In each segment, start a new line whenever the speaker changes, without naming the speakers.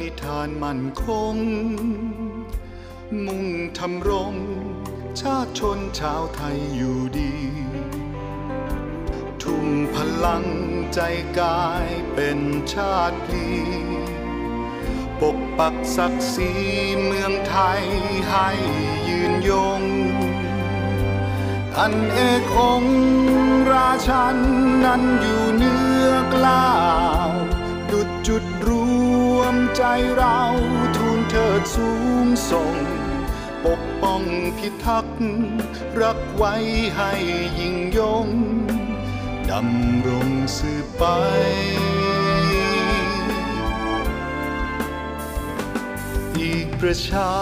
นิธานมั่นคง มุ่งทำรง ชาติชนชาวไทยอยู่ดี ทุ่มพลังใจกายเป็นชาติพีปกปักศักดิ์ศรีเมืองไทยให้ยืนยง อันเอกองราชันนั้นอยู่เนื้อกล้าว ใจเราทูลเถิดสูงส่ง ปกป้องพิทักษ์รักไว้ให้ยิ่งยง ดำรงสืบไป อีกประชา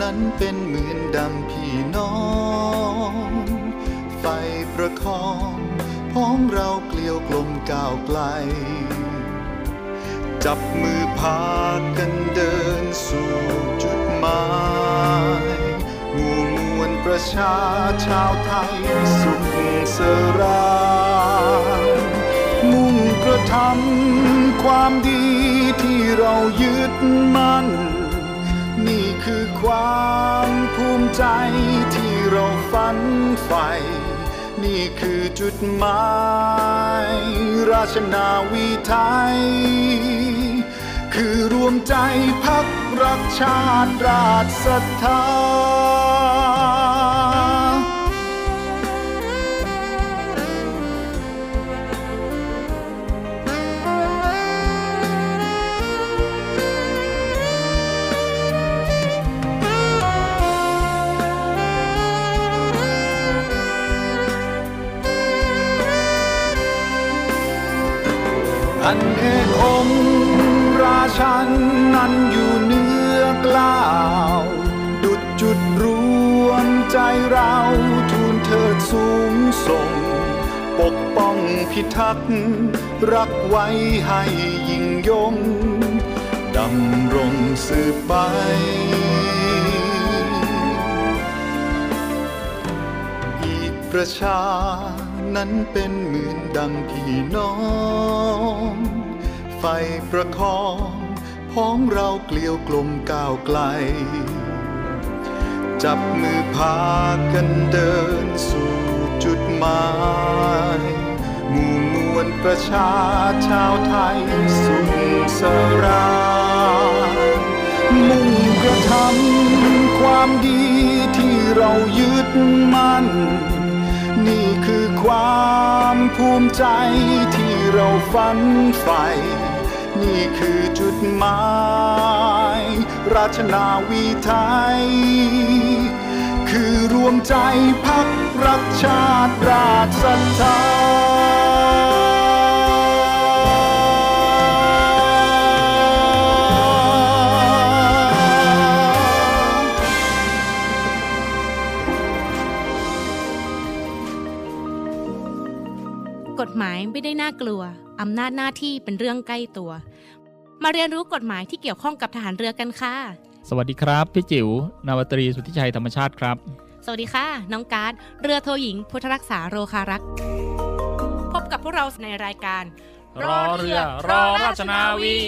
นั้นเป็นเหมือนดังพี่น้อง ไฟประคองพ้องเราเกลียวกลมก้าวไกล จับมือพากันเดินสู่จุดหมายหมู่มวลประชาชาวไทยสุขสรายมุ่งกระทำความดีที่เรายึดมั่น นี่คือความภูมิใจที่เราฝันใฝ่ นี่คือจุดหมาย ราชนาวีไทย คือรวมใจพักรักชาติราชศรัทธา อันเอกองค์ราชันนั้นอยู่เนื้อกล้าว ดุดจุดรวมใจเราทูลเถิดสูงส่ง ปกป้องพิทักษ์รักไว้ให้ยิ่งยงดำรงสืบไปอีกประชา นั้นเป็นเหมือนดังพี่น้อง ไฟประคองพ้องเราเกลียวกลมก้าวไกล จับมือพากันเดินสู่จุดหมายหมู่มวลประชาชาวไทยสุขสรายมุ่งกระทำความดีที่เรายึดมั่น นี่คือความภูมิใจที่เราฝันใฝ่นี่คือจุดหมาย ราชนาวีไทย คือรวมใจพักรักชาติราชศรัทธา
หมายไม่ได้น่ากลัว อำนาจหน้าที่เป็นเรื่องใกล้ตัว มาเรียนรู้กฎหมายที่เกี่ยวข้องกับทหารเรือกันค่ะ
สวัสดีครับ พี่จิ๋วนาวาตรีสุทธิชัยธรรมชาติครับ
สวัสดีค่ะ น้องการ์ดเรือโทหญิง พุทธรักษาโรคารักษ์พบกับพวกเราในรายการ
รอเรือ รอราชนาวี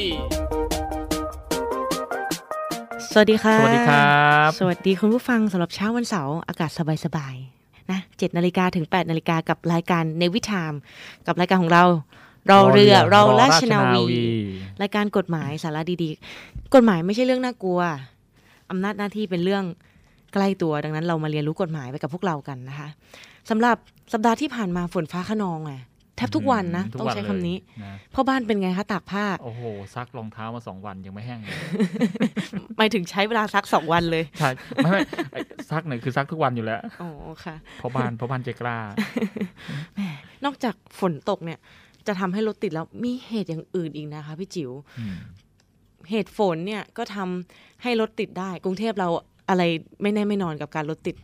สวัสดีค่ะ
สวัสดีครับ
สวัสดีคุณผู้ฟังสำหรับเช้าวันเสาร์อากาศสบายๆ นะเจ็ดนาฬิกาถึง8ปดนาฬิกากับรายการเนวิทามกับรายการของเรารอเรือรอราชนาวี รายการกฎหมายสาระดีๆ กฎหมายไม่ใช่เรื่องน่ากลัวอำนาจหน้าที่เป็นเรื่องใกล้ตัวดังนั้นเรามาเรียนรู้กฎหมายไปกับพวกเรากันนะคะสำหรับสัปดาห์ที่ผ่านมาฝนฟ้าขนองไง แทบทุกวันนะ
ทุก
ต้องใช้คำนี้
เลยนะ
พ่อบ้านเป็นไงคะตากผ้า
โอ้โห ซักรองเท้ามาสองวันยังไม่แห้งเลย
หมายถึงใช้เวลาซักสองวันเลย
ใช่ไม่ไม่ไอ้ซักเนี่ยคือซักทุกวันอยู่แล้ว
อ๋อค่ะ
เพราะบ้านเพราะบ้านใจกล้า
นอกจากฝนตกเนี่ย จะทำให้รถติดแล้วมีเหตุอย่างอื่นอีกนะคะพี่จิ๋ว
อืม
เหตุฝนเนี่ยก็ทำให้รถติดได้ กรุงเทพเราอะไรไม่แน่ไม่นอนกับการรถติด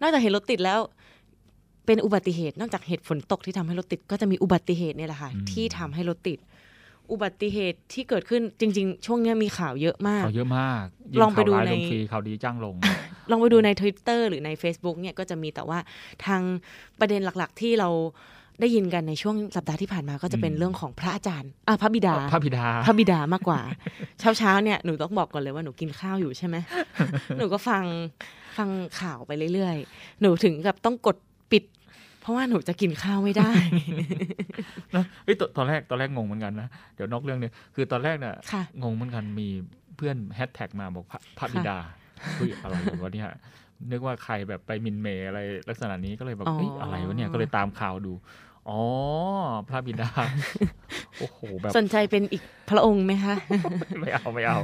นอกจากเหตุรถติดแล้ว เป็นอุบัติเหตุนอกจากเหตุฝนตกที่ทำให้รถติด ก็จะมีอุบัติเหตุเนี่ยแหละค่ะ
อืม
ที่ทำให้รถติด อุบัติเหตุที่เกิดขึ้นจริง ๆ ช่วงเนี้ยมีข่าวเยอะมาก
เขาเยอะมากยิ่
ลองไปดู
ข่าวร้าย
ใน
ลงฟรีข่าวดีจ้างลง
ลองไปดูใน Twitter หรือใน Facebook เนี่ยก็จะมีแต่ว่าทางประเด็นหลักๆ ที่เราได้ยินกันในช่วงสัปดาห์ที่ผ่านมาก็จะเป็น
อืม
เรื่องของพระอาจารย์อะพระบิดา
พระบิดา
พระบิดามากกว่า เช้าเช้าๆเนี่ยหนูต้องบอกก่อนเลยว่าหนูกินข้าวอยู่ใช่ไหมหนูก็ฟังฟังข่าวไปเรื่อยๆ หนูถึงกับต้องกดปิดเพ ราะว่าหนูจะกินข้าวไม่ได้
นะเฮ้ยตตอนแรกตอนแรกงงเหมือนกันนะเดี๋ยวนอกเรื่องเนี่ยคือตอนแรกเนี่ย
ค่ะ
งงเหมือนกันมีเพื่อนแฮชแท็กมาบอกพระพระบิดาเฮ้ยอะไรวะเนี่ยนึกว่าใครแบบไปหมินเมย์อะไรลักษณะนี้ก็เลยแบบ
อ๋อ
เฮ้ยอะไรวะเนี่ยก็เลยตามข่าวดูอ๋อ พระบิดา โอ้โหแบบ
สนใจเป็นอีกพระองค์ไหมคะ
ไม่เอาไม่เอา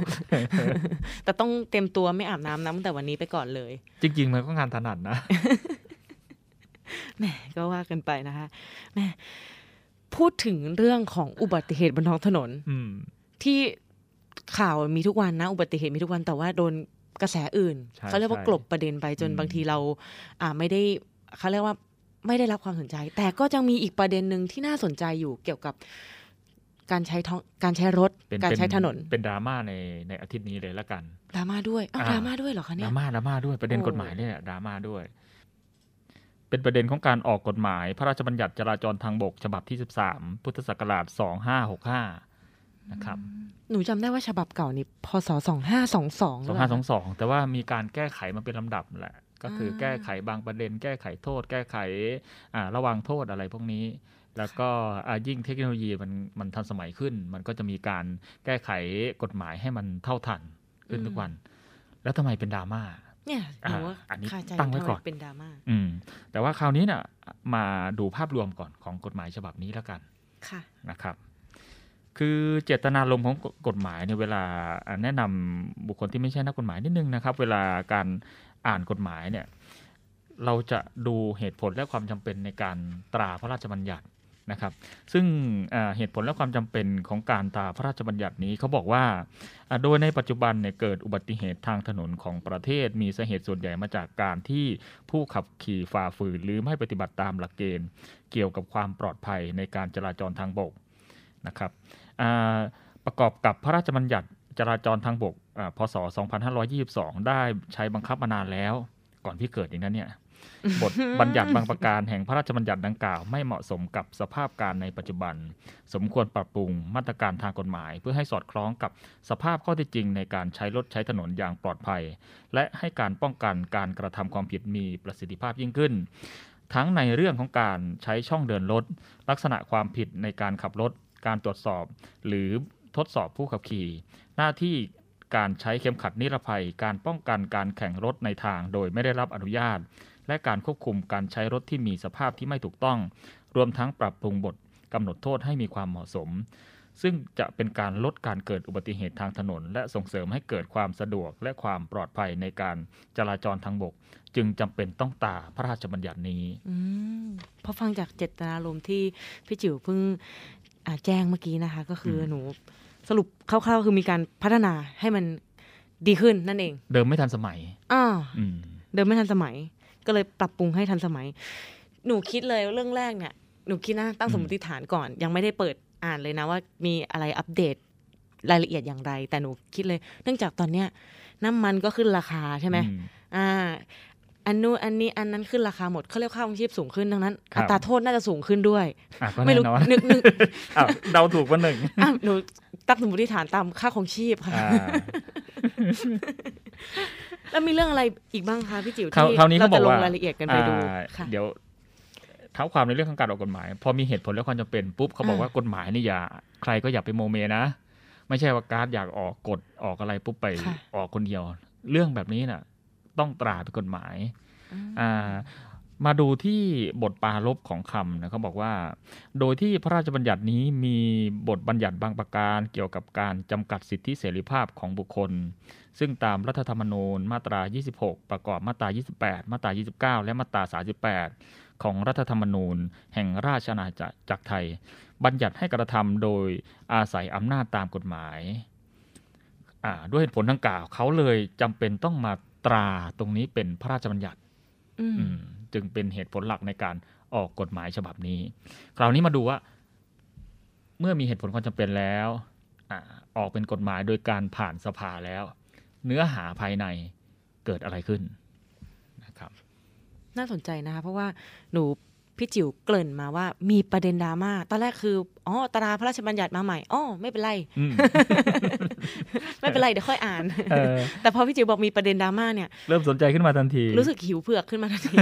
แต่ต้องเต็มตัวไม่อาบน้ำน้ำแต่วันนี้ไปก่อนเลย
จริง ๆ มันก็งานถนัดนะ
แหมก็ว่ากันไปนะคะแหมพูดถึงเรื่องของอุบัติเหตุบนท้องถนน
อืม
ที่ข่าวมีทุกวันนะ อุบัติเหตุมีทุกวันแต่ว่าโดนกระแสอื่น
ใช่
เขาเรียกว่า
ใช่
กลบประเด็นไปจน
อืม
บางทีเรา อ่าไม่ได้เขาเรียกว่าไม่ได้รับความสนใจ แต่ก็ยังมีอีกประเด็นหนึ่งที่น่าสนใจอยู่เกี่ยวกับการใช้ท้องการใช้รถ
เป็น
การใช้ถนน
เป็นดราม่าในในอาทิตย์นี้เลยละกัน
ดราม่าด้วยอ้าว
อ่า
ดราม่าด้วยเหรอคะ
ด
เนี่
รายม่าดราม่าด้วยประเด็น
โอ้
กฎหมายเนี่ยดราม่าด้วย เป็นประเด็นของการออกกฎหมายพระราชบัญญัติจราจรทางบก ฉบับที่ 13 พุทธศักราช 2565 นะครับ
หนูจำได้ว่าฉบับเก่านี่พศสองห้าสองสอง
2522 แต่ว่ามีการแก้ไขมาเป็นลำดับแหละ ก็คืออาแก้ไขบางประเด็น แก้ไขโทษ แก้ไขอ่าระวังโทษอะไรพวกนี้ แล้วก็อ่ายิ่งเทคโนโลยีมันมันทันสมัยขึ้น มันก็จะมีการแก้ไขกฎหมายให้มันเท่าทันขึ้นทุกวัน แล้วทำไมเป็นดราม่า
เนี่ยหนูว่า
อ่าอันนี้
คาใจ
ตั้งไว้ก่อน
ทำมเป็นดราม่า
อืม แต่ว่าคราวนี้เนี่ยมาดูภาพรวมก่อนของกฎหมายฉบับนี้แล้วกัน
ค่ะ
นะครับ คือเจตนารมณ์ของกฎหมายเนี่ยเวลาแนะนำบุคคลที่ไม่ใช่นักกฎหมายนิดนึงนะครับ เวลาการอ่านกฎหมายเนี่ย เราจะดูเหตุผลและความจำเป็นในการตราพระราชบัญญัติ นะครับ ซึ่งเหตุผลและความจำเป็นของการตราพระราชบัญญัตินี้เขาบอกว่า โดยในปัจจุบันเนี่ยเกิดอุบัติเหตุทางถนนของประเทศ มีสาเหตุส่วนใหญ่มาจากการที่ผู้ขับขี่ฝ่าฝืนหรือไม่ปฏิบัติตามหลักเกณฑ์ เกี่ยวกับความปลอดภัยในการจราจรทางบกนะครับประกอบกับพระราชบัญญัติจราจรทางบกอ่าพศ 2522 ได้ใช้บังคับมานานแล้ว ก่อนพี่เกิดอย่างนั้นเนี่ย บทบัญญัติบางประการแห่งพระราชบัญญัติดังกล่าว ไม่เหมาะสมกับสภาพการในปัจจุบัน สมควรปรับปรุงมาตรการทางกฎหมาย เพื่อให้สอดคล้องกับสภาพข้อเท็จจริงในการใช้รถใช้ถนนอย่างปลอดภัย และให้การป้องกันการกระทำความผิดมีประสิทธิภาพยิ่งขึ้น ทั้งในเรื่องของการใช้ช่องเดินรถลักษณะความผิดในการขับรถ การตรวจสอบ หรือทดสอบผู้ขับขี่ หน้าที่การใช้เข็มขัดนิรภัย การป้องกันการแข่งรถในทางโดยไม่ได้รับอนุญาต และการควบคุมการใช้รถที่มีสภาพที่ไม่ถูกต้อง รวมทั้งปรับปรุงบทกำหนดโทษให้มีความเหมาะสม ซึ่งจะเป็นการลดการเกิดอุบัติเหตุทางถนน และส่งเสริมให้เกิดความสะดวกและความปลอดภัยในการจราจรทางบก จึงจำเป็นต้องตราพระราชบัญญัตินี้
อืมพอฟังจากเจตนารมณ์ที่พี่จิ๋วเพิ่งอ่าแจ้งเมื่อกี้นะคะ ก็คืออ
ม
หนูสรุปคร่าวๆคือมีการพัฒนาให้มันดีขึ้นนั่นเอง
เดิมไม่ทันสมัย
อ่า
อืม
เดิมไม่ทันสมัย ก็เลยปรับปรุงให้ทันสมัย หนูคิดเลยเรื่องแรกเนี่ยหนูคิดนะตั้ง
อืม
สมมติฐานก่อน ยังไม่ได้เปิดอ่านเลยนะว่ามีอะไรอัปเดตรายละเอียดอย่างไร แต่หนูคิดเลย เนื่องจากตอนเนี้ยน้ำมันก็ขึ้นราคาใช่ไหม
อืม
อ่าอันนู้นอันนี้อันนั้นขึ้นราคาหมดเขาเรียกค่าของชีพสูงขึ้นดังนั้น
ครับ
อัตราโทษน่าจะสูงขึ้นด้วย
อะก็
ไม่
แน่
รู้
นอน
นึกนึก
อ้าวเดาถูกว่าหนึ่ง
อะหนูตั้งสมมติฐานตามค่าของชีพค่ะ
อ่า
แล้วมีเรื่องอะไรอีกบ้างคะพี่จิ๋ว
คราว
ที่
คราวนี้
เรา
เขาบอ
จะ
ก
ลง
ว่ารา
ยละเอียดกันไปดู
อ่า
ค่ะ
เดี๋ยวเท้าความในเรื่องของการออกกฎหมาย พอมีเหตุผลและความจำเป็นปุ๊บเขาบอก
อ่า
ว่ากฎหมายนี่อย่าใครก็อย่าไปโมเมนะ ไม่ใช่ว่าการดอยากออกกฎออกอะไรปุ๊บไป
ค่ะ
ออกคนเดียว เรื่องแบบนี้น่ะ ต้องตราเป็นกฎหมาย
อืม
อ่า มาดูที่บทปรารบของคำนะเขาบอกว่า โดยที่พระราชบัญญัตินี้มีบทบัญญัติบางประการเกี่ยวกับการจำกัดสิทธิเสรีภาพของบุคคล ซึ่งตามรัฐธรรมนูญมาตรา 26 ประกอบมาตรา 28 มาตรา 29 และมาตรา 38 ของรัฐธรรมนูญ แห่งราชอาณาจักรไทย บัญญัติให้กระทำโดยอาศัยอำนาจตามกฎหมาย ด้วยเหตุผลดังกล่าวเขาเลยจำเป็นต้องมาตราตรงนี้เป็นพระราชบัญญัติ จึงเป็นเหตุผลหลักในการออกกฎหมายฉบับนี้ คราวนี้มาดูว่า เมื่อมีเหตุผลความจำเป็นแล้วอออกเป็นกฎหมายโดยการผ่านสภาแล้ว เนื้อหาภายในเกิดอะไรขึ้นนะครับ
น่าสนใจนะคะเพราะว่าหนู พี่จิ๋วเกริ่นมาว่ามีประเด็นดราม่าตอนแรกคืออ๋อตราพระราชบัญญัติมาใหม่อ๋อไม่เป็นไร ไม่เป็นไรเดี๋ยวค่อยอ่านแต่พอพี่จิ๋วบอกมีประเด็นดราม่าเนี่ย
เริ่มสนใจขึ้นมาทันที
รู้สึกหิวเผือกขึ้นมาทันที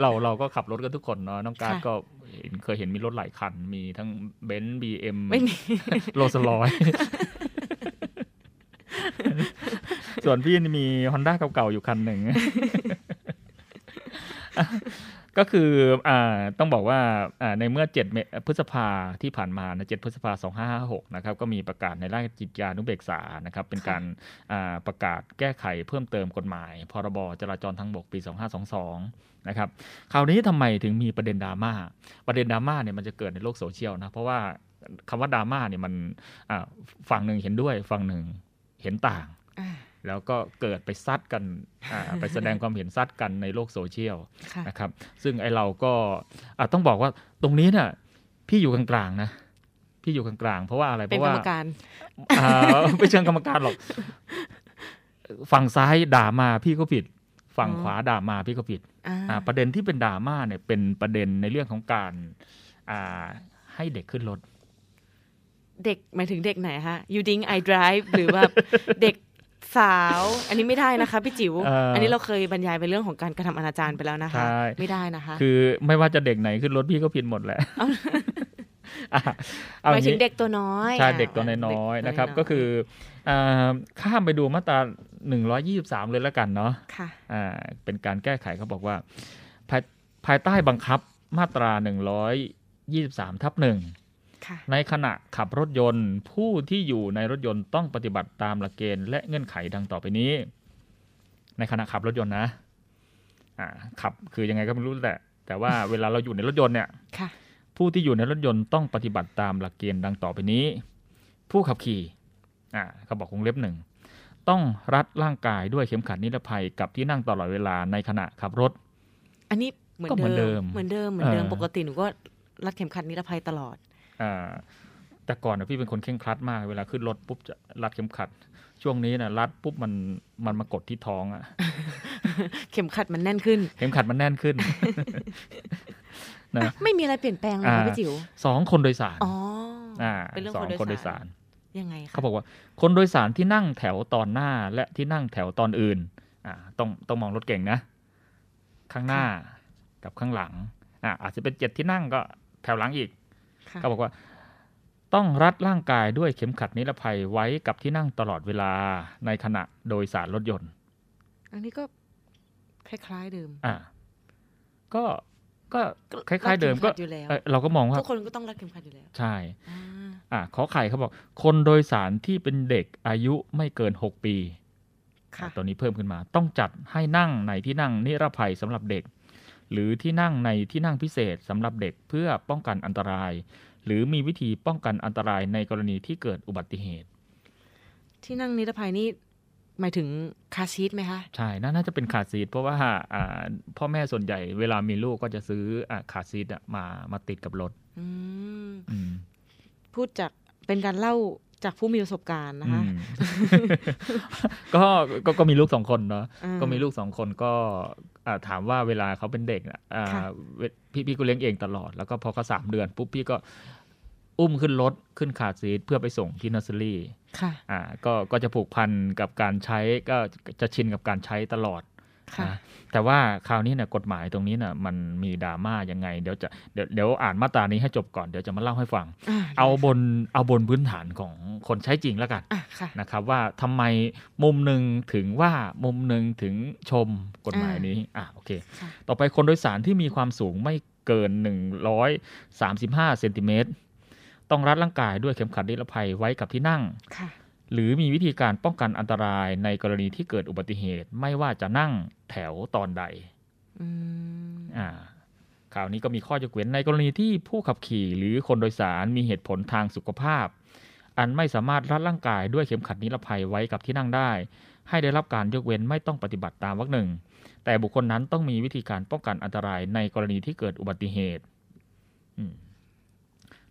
เราเราก็ขับรถกันทุกคนเนาะน้องการก็เคยเห็นมีรถหลายคัน มีทั้งเบนซ์บีเอ็ม
ไม่มี
โรสลอยส่วนพี่มีฮอนด้าเก่าๆอยู่คันหนึ่ง ก็คืออ่าต้องบอกว่าอ่าในเมื่อ 7 พฤษภาที่ผ่านมานะ7พฤษภา 2556 นะครับ ก็มีประกาศในราชกิจจานุเบกษานะครับ เป็นการอ่าประกาศแก้ไขเพิ่มเติมกฎหมาย พรบจราจรทางบกปี 2522 นะครับ คราวนี้ทำไมถึงมีประเด็นดราม่า ประเด็นดราม่าเนี่ยมันจะเกิดในโลกโซเชียลนะ เพราะว่าคำว่าดราม่าเนี่ยมันฝั่งหนึ่งเห็นด้วยฝั่งหนึ่งเห็นต่าง แล้วก็เกิดไปซัดกันไปแสดงความเห็นซัดกันในโลกโซเชียลนะครับ ซึ่งไอเราก็ต้องบอกว่าตรงนี้เนี่ยพี่อยู่กลางๆนะพี่อยู่กลางๆเพราะว่าอะไรเพราะว่า
เป็นกรรมการ
ไม่เชิงกรรมการหรอก ฝั่งซ้ายด่ามาพี่ก็ผิด ฝั่งขวาด่ามาพี่ก็ผิดประเด็นที่เป็นด่ามาเนี่ยเป็นประเด็นในเรื่องของการให้เด็กขึ้นรถ
เด็กหมายถึงเด็กไหนคะยูดิงไอดริฟหรือว่าเด็ก สาว อันนี้ไม่ได้นะคะพี่จิ๋วอันนี้เราเคยบรรยายไปเรื่องของการกระทำอนาจารไปแล้วนะคะ ไม่ได้นะคะ
คือไม่ว่าจะเด็กไหนขึ้นรถพี่ก็ผิดหมดแหละ
หมายถึงเด็กตัวน้อย
ใช่เด็กตัวน้อยๆนะครับ ก็คือข้ามไปดูมาตราหนึ่งร้อยี่สิบสามเลยแล้วกันเนาะค่ะเป็นการแก้ไขเขาบอกว่า ภายภายใต้บังคับมาตราหนึ่งร้อยยี่สิบสามทับหนึ่ง ในขณะขับรถยนต์ ผู้ที่อยู่ในรถยนต์ต้องปฏิบัติตามหลักเกณฑ์และเงื่อนไขดังต่อไปนี้ ในขณะขับรถยนต์นะอ่าขับคือยังไงก็ไม่รู้แต่แต่ว่าเวลาเราอยู่ในรถยนต์เนี่ยผู้ที่อยู่ในรถยนต์ต้องปฏิบัติตามหลักเกณฑ์ดังต่อไปนี้ ผู้ขับขี่อ่าเขาบอกวงเล็บหนึ่งต้องรัดร่างกายด้วยเข็มขัดนิรภัยกับที่นั่งตลอดเวลาในขณะขับรถ
อันนี้เหมือนเดิมเหมือนเดิมเหมือนเดิมปกติหนูก็รัดเข็มขัดนิรภัยตลอด
แต่ก่อนนะพี่เป็นคนเข่งครัดมาก เวลาขึ้นรถปุ๊บจะรัดเข็มขัด ช่วงนี้นะรัดปุ๊บมันมันมากดที่ท้องอะ
เข็มขัดมันแน่นขึ้น
เข็มขัดมันแน่นขึ้น
นะไม่มีอะไรเปลี่ยนแปลงเลยพี่จิ๋ว
สองคนโดยสาร
อ๋อ
เป็นเรื่องคนโดยสาร
ยังไง
เขาบอกว่าคนโดยสารที่นั่งแถวตอนหน้าและที่นั่งแถวตอนอื่น อ่า ต้องต้องมองรถเก่งนะ ข้างหน้ากับข้างหลัง อ่าอาจจะเป็นเจ็ดที่นั่งก็แถวหลังอีก เขาบอกว่าต้องรัดร่างกายด้วยเข็มขัดนิรภัยไว้กับที่นั่งตลอดเวลาในขณะโดยสารรถยนต์
อันนี้ก็คล้ายๆเดิม
อ่า ก็ก็คล้าย ๆ เดิมก็เราก็มองว่า
ทุกคนก็ต้องรัดเข็มขัดอยู่แล้ว
ใช่ อ่าขอไข่เขาบอก คนโดยสารที่เป็นเด็กอายุไม่เกินหกปีตอนนี้เพิ่มขึ้นมา ต้องจัดให้นั่งในที่นั่งนิรภัยสำหรับเด็ก หรือที่นั่งในที่นั่งพิเศษสำหรับเด็กเพื่อป้องกันอันตราย หรือมีวิธีป้องกันอันตรายในกรณีที่เกิดอุบัติเหตุ
ที่นั่งนิรภัยนี่หมายถึงคาซีทไหมคะ
ใช่น่าจะเป็นคาซีทเพราะว่าพ่อแม่ส่วนใหญ่เวลามีลูกก็จะซื้อคาซีทมามาติดกับรถ
พูดจากเป็นการเล่าจากผู้มีประสบการณ์นะคะ
ก็ก็มีลูกสองคนเนาะก็มีลูกสองคนก็ ถามว่าเวลาเขาเป็นเด็กพี่พี่ก็เลี้ยงเองตลอด แล้วก็พอเขาสามเดือนปุ๊บพี่ก็อุ้มขึ้นรถขึ้นขาซีทเพื่อไปส่งที่นัสเซอรี่ค่ะอ่าก็ก็จะผูกพันกับการใช้ก็จะชินกับการใช้ตลอด นะแต่ว่าคราวนี้เนี่ยกฎหมายตรงนี้เนี่ยมันมีดราม่ายังไงเดี๋ยวจะเดี๋ยวเดี๋ยวอ่านมาตรานี้ให้จบก่อนเดี๋ยวจะมาเล่าให้ฟัง เอาบนเอาบนพื้นฐานของคนใช้จริงแล้วกันนะครับว่าทำไมมุมหนึ่งถึงว่ามุมหนึ่งถึงชมกฎหมายนี้อ่าโอเค ต่อไปคนโดยสารที่มีความสูงไม่เกิน 135เซนติเมตรต้องรัดร่างกายด้วยเข็มขัดนิรภัยไว้กับที่นั่ง หรือมีวิธีการป้องกันอันตรายในกรณีที่เกิดอุบัติเหตุ ไม่ว่าจะนั่งแถวตอนใดอ่าข่าวนี้ก็มีข้อยกเว้นในกรณีที่ผู้ขับขี่หรือคนโดยสารมีเหตุผลทางสุขภาพ อันไม่สามารถรัดร่างกายด้วยเข็มขัดนิรภัยไว้กับที่นั่งได้ ให้ได้รับการยกเว้นไม่ต้องปฏิบัติตามวรรคหนึ่ง แต่บุคคลนั้นต้องมีวิธีการป้องกันอันตรายในกรณีที่เกิดอุบัติเหตุอืม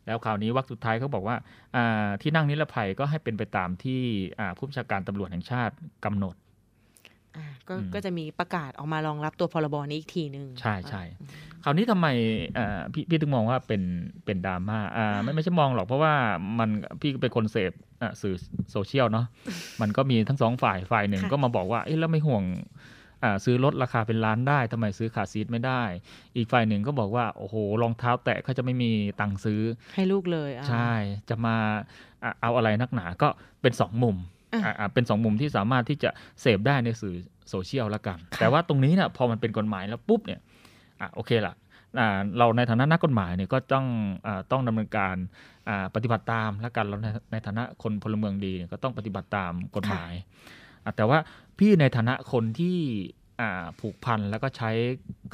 แล้วข่าวนี้วรรคสุดท้ายเขาบอกว่าอ่าที่นั่งนิรภัยก็ให้เป็นไปตามที่อ่าผู้บัญชาการตำรวจแห่งชาติกำหนด
อ่าก็
อืม
ก็จะมีประกาศออกมารองรับตัวพรบนี้อีกทีหนึ่ง
ใช่ใช่คราวนี้ทำไมอ่าพี่พี่ถึงมองว่าเป็นเป็นดราม่าอ่าไม่ไม่ใช่มองหรอกเพราะว่ามันพี่เป็นคนเสพอะสื่อโซเชียลเนาะมันก็มีทั้งสองฝ่ายฝ่ายหนึ่งก็มาบอกว่าเอ๊ะแล้วไม่ห่วงอ่า ซื้อรถราคาเป็นล้านได้ทำไมซื้อขาซีทไม่ได้ อีกฝ่ายหนึ่งก็บอกว่าโอ้โหรองเท้าแตะเขาจะไม่มีตังค์ซื้อ
ให้ลูกเลยอ่า
ใช่จะมาอะเอาอะไรนักหนาก็เป็นสองมุม
อะ
อะอะเป็นสองมุมที่สามารถที่จะเสพได้ในสื่อโซเชียลละกัน
ค่ะ
แต่ว่าตรงนี้เนี่ยพอมันเป็นกฎหมายแล้วปุ๊บเนี่ยอะโอเคละอ่าเราในฐานะนักกฎหมายเนี่ยก็ต้องอ่าต้องดำเนินการอ่าปฏิบัติตามและกันเราในในฐานะคนพลเมืองดีเนี่ยก็ต้องปฏิบัติตามกฎหมายอะแต่ว่า พี่ในฐานะคนที่อ่าผูกพันแล้วก็ใช้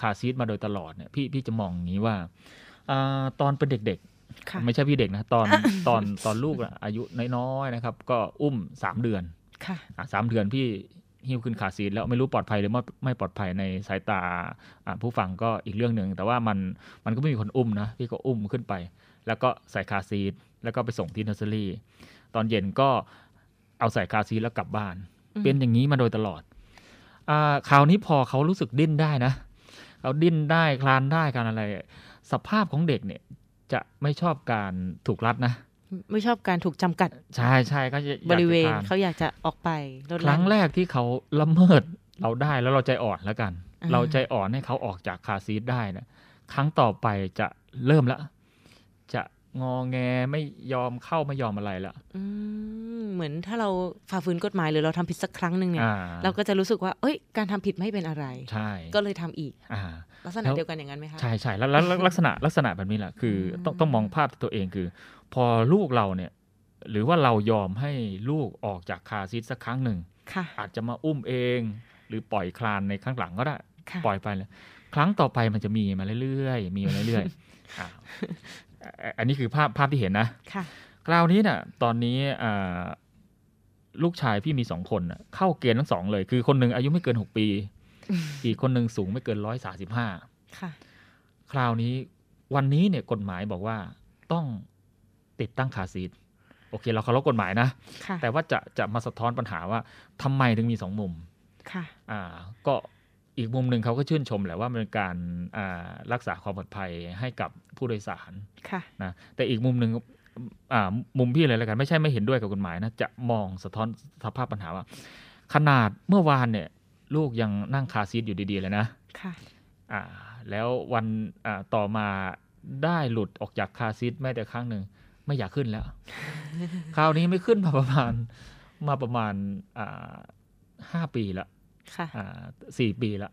คาร์ซีทมาโดยตลอดเนี่ยพี่พี่จะมองอย่างนี้ว่าอาตอนเป็นเด็ก
ค่ะ
ๆไม่ใช่พี่เด็กนะ ตอนตอนตอนลูกอะอายุน้อยๆนะครับ ก็อุ้มสามเดือน
ค่ะ
อะสามเดือนพี่หิ้วขึ้นคาร์ซีทแล้วไม่รู้ปลอดภัยหรือไม่ไม่ปลอดภัยในสายตาอะผู้ฟังก็อีกเรื่องหนึ่งแต่ว่ามันมันก็ไม่มีคนอุ้มนะพี่ก็อุ้มขึ้นไป แล้วก็ใส่คาซีทแล้วก็ไปส่งที่เนอร์เซอรี่ตอนเย็นก็เอาใส่คาซีทแล้วกลับบ้าน
อืม
เป็นอย่างนี้มาโดยตลอดอาคราวนี้พอเขารู้สึกดิ้นได้นะเขาดิ้นได้คลานได้การอะไร สภาพของเด็กเนี่ย จะไม่ชอบการถูกรัดนะ
ไม่ชอบการถูกจำกัด
ใช่ใช่ก็จะอยากจะ
บริเวณ
คลาน
เขาอยากจะออกไปลด
ครั้ง
ละ
แรกที่เขาละเมิดเราได้แล้วเราใจอ่อนแล้วกัน
อ่า
เราใจอ่อนให้เขาออกจากคาร์ซีทได้นะครั้งต่อไปจะเริ่มละจะ งอแงไม่ยอมเข้าไม่ยอมอะไรละ
อืมเหมือนถ้าเราฝ่าฝืนกฎหมายหรือเราทำผิดสักครั้งหนึ่งเนี่ย
อ่า
เราก็จะรู้สึกว่า เอ้ย การทำผิดไม่เป็นอะไร
ใช่
ก็เลยทำอีก
อ่า
ลักษณะ
แล้ว
เดียวกันอย่างนั้นไหมคะ
ใช่ใช่แล้วแล้วแล้วลักษณะลักษณะแบบนี้แหละคืออ
ม
ต้องต้องมองภาพตัวเองคือ พอลูกเราเนี่ย หรือว่าเรายอมให้ลูกออกจากคาร์ซีทสักครั้งหนึ่ง
ค่ะ
อาจจะมาอุ้มเอง หรือปล่อยคลานในข้างหลังก็ได้
ค่ะ
ปล่อยไปเลยครั้งต่อไปมันจะมีมาเรื่อยๆมีมาเรื่อยๆ อ่าอะอันนี้คือภาพภาพที่เห็นนะ
ค่ะ
คราวนี้เนี่ยตอนนี้อ่าลูกชายพี่มีสองคนน่ะเข้าเกณฑ์ทั้งสองเลย คือคนหนึ่งอายุไม่เกินหกปี อีกคนหนึ่งสูงไม่เกินร้อยสาสิบห้า
ค่ะ
คราวนี้วันนี้เนี่ยกฎหมายบอกว่าต้องติดตั้งคาร์ซีทโอเค เราเคารพกฎหมายนะ
ค่ะ
แต่ว่าจะจะมาสะท้อนปัญหาว่าทำไมถึงมีสองมุม
ค่ะ
อ่า ก็ อีกมุมหนึ่งเขาก็ชื่นชมแหละว่ามันเป็นการอ่ารักษาความปลอดภัยให้กับผู้โดยสาร
ค่ะ
นะแต่อีกมุมหนึ่งอ่ามุมพี่เลยแล้วกัน ไม่ใช่ไม่เห็นด้วยกับกฎหมายนะจะมองสะท้อนสภาพปัญหาว่า ขนาดเมื่อวานเนี่ย ลูกยังนั่งคาร์ซีทอยู่ดีๆเลยนะ
ค่ะ
อ่าแล้ววันอ่าต่อมาได้หลุดออกจากคาร์ซีทแม้แต่ครั้งหนึ่งไม่อยากขึ้นแล้ว คราวนี้ไม่ขึ้นมาประมาณมาประมาณอ่าห้าปีละ
ค่ะ
อ่าสี่ปีละ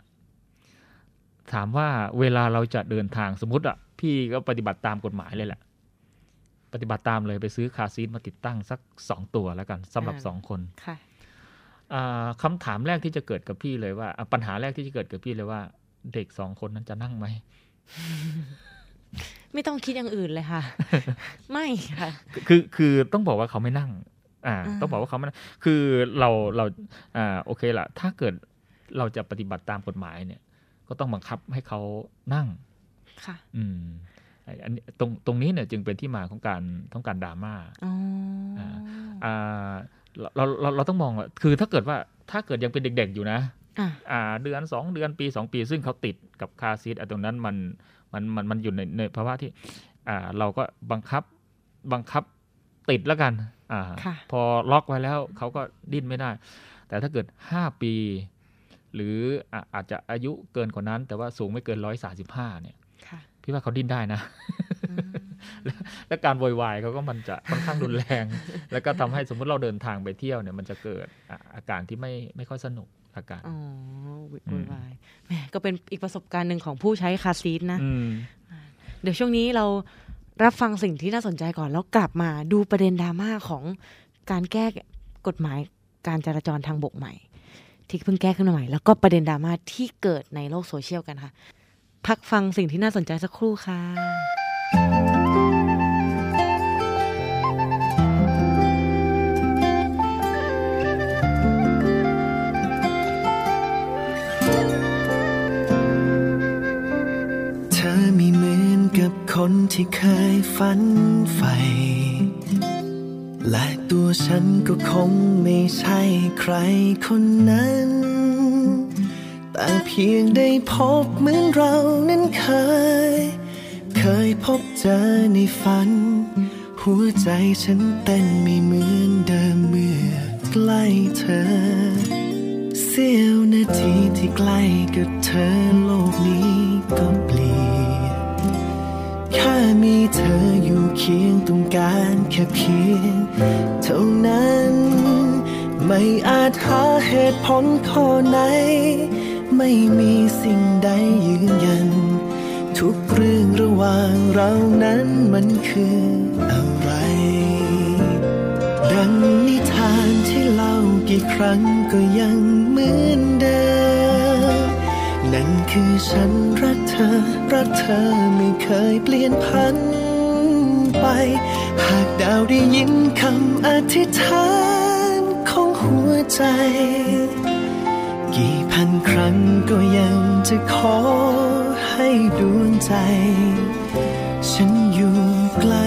ถามว่าเวลาเราจะเดินทางสมมติอะ พี่ก็ปฏิบัติตามกฎหมายเลยแหละ ปฏิบัติตามเลยไปซื้อคาร์ซีทมาติดตั้งสักสองตัวแล้วกันสำหรับ
อ่า
สองคน
ค่ะ
อ่าคำถามแรกที่จะเกิดกับพี่เลยว่าอะปัญหาแรกที่จะเกิดกับพี่เลยว่า เด็กสองคนนั้นจะนั่งไหม
ไม่ต้องคิดอย่างอื่นเลยค่ะ ไม่ค่ะ
คือคือต้องบอกว่าเขาไม่นั่ง อ่า
อ่า
ต้องบอกว่าเขาไม่นั่งคือเราเราอ่าโอเคละถ้าเกิดเราจะปฏิบัติตามกฎหมายเนี่ย ก็ต้องบังคับให้เขานั่ง
ค่ะ
อืมไอ้อันนี้ตรงตรงนี้เนี่ยจึงเป็นที่มาของการของการดราม่า
อ๋อ
อ่าอ่าเราเราเราเราต้องมองว่าคือถ้าเกิดว่าถ้าเกิดยังเป็นเด็ก ๆ อยู่นะ
อะ
อ่าเดือนสองเดือนปีสองปี ซึ่งเขาติดกับคาร์ซีทอะตรงนั้นมันมันมันมันอยู่ในในภาวะที่ อ่าเราก็บังคับบังคับติดแล้วกัน อ่า
ค่ะ
พอล็อกไว้แล้วเขาก็ดิ้นไม่ได้ แต่ถ้าเกิดห้าปี หรืออะอาจจะอายุเกินกว่านั้น แต่ว่าสูงไม่เกินร้อยสาสิบห้าเนี่ย
ค่ะ
พี่ว่าเขาดิ้นได้นะ
อืม
และการโวยวายเขาก็มันจะค่อนข้างรุนแรง แล้วก็ทำให้สมมติเราเดินทางไปเที่ยวเนี่ย มันจะเกิดอะอาการที่ไม่ไม่ค่อยสนุกอาการ
อ๋อวิ
อืม
โวยวายแหมก็เป็นอีกประสบการณ์หนึ่งของผู้ใช้คาร์ซีทนะ
อืม
เดี๋ยวช่วงนี้เรา รับฟังสิ่งที่น่าสนใจก่อนแล้วกลับมาดูประเด็นดราม่าของการแก้กฎหมายการจราจรทางบกใหม่ ที่เพิ่งแก้ขึ้นมาใหม่ แล้วก็ประเด็นดราม่าที่เกิดในโลกโซเชียลกันค่ะ พักฟังสิ่งที่น่าสนใจสักครู่ค่ะ
คนที่เคยฝันใฝ่และตัวฉันก็คงไม่ใช่ใครคนนั้น แต่เพียงได้พบเหมือนเรานั้นเคย เคยพบเจอในฝัน หัวใจฉันเต้นไม่เหมือนเดิมเมื่อใกล้เธอ เสี้ยวนาทีที่ใกล้กับเธอโลกนี้ก็เปลี่ยน แค่มีเธออยู่เคียงตรงกางแค่เพียงเท่านั้น ไม่อาจหาเหตุผลข้อไหน ไม่มีสิ่งใดยืนยัน ทุกเรื่องระหว่างเรานั้นมันคืออะไร ดังนิทานที่เล่ากี่ครั้งก็ยังเหมือนเดิม นั่นคือฉันรักเธอ รักเธอไม่เคยเปลี่ยนพันไป หากดาวได้ยินคำอธิษฐานของหัวใจ กี่พันครั้งก็ยังจะขอให้ดวงใจ ฉันอยู่ใกล้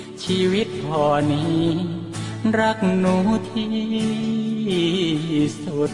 ชีวิตพอนี้ รักหนูที่สุด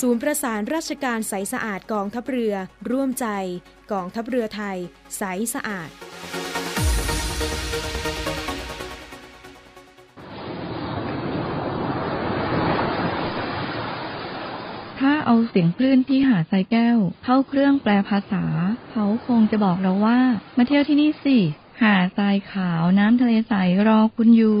ศูนย์ประสานราชการใสสะอาดกองทัพเรือ ร่วมใจ กองทัพเรือไทย ใสสะอาด
ถ้าเอาเสียงคลื่นที่หาดทรายแก้ว เข้าเครื่องแปลภาษา เขาคงจะบอกเราว่า มาเที่ยวที่นี่สิ หาดทรายขาวน้ำทะเลใสรอคุณอยู่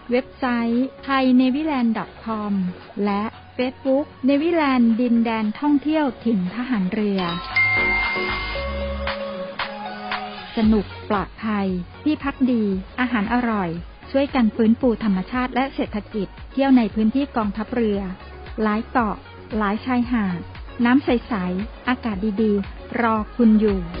เว็บไซต์ thainewiland.com และ Facebook เนวิแลนด์ดินแดนท่องเที่ยวถิ่นทหารเรือ สนุกปลอดภัย ที่พักดี อาหารอร่อย ช่วยกันฟื้นฟูธรรมชาติและเศรษฐกิจ เที่ยวในพื้นที่กองทัพเรือ หลายเกาะ หลายชายหาด น้ำใส ๆ อากาศดี ๆ รอคุณอยู่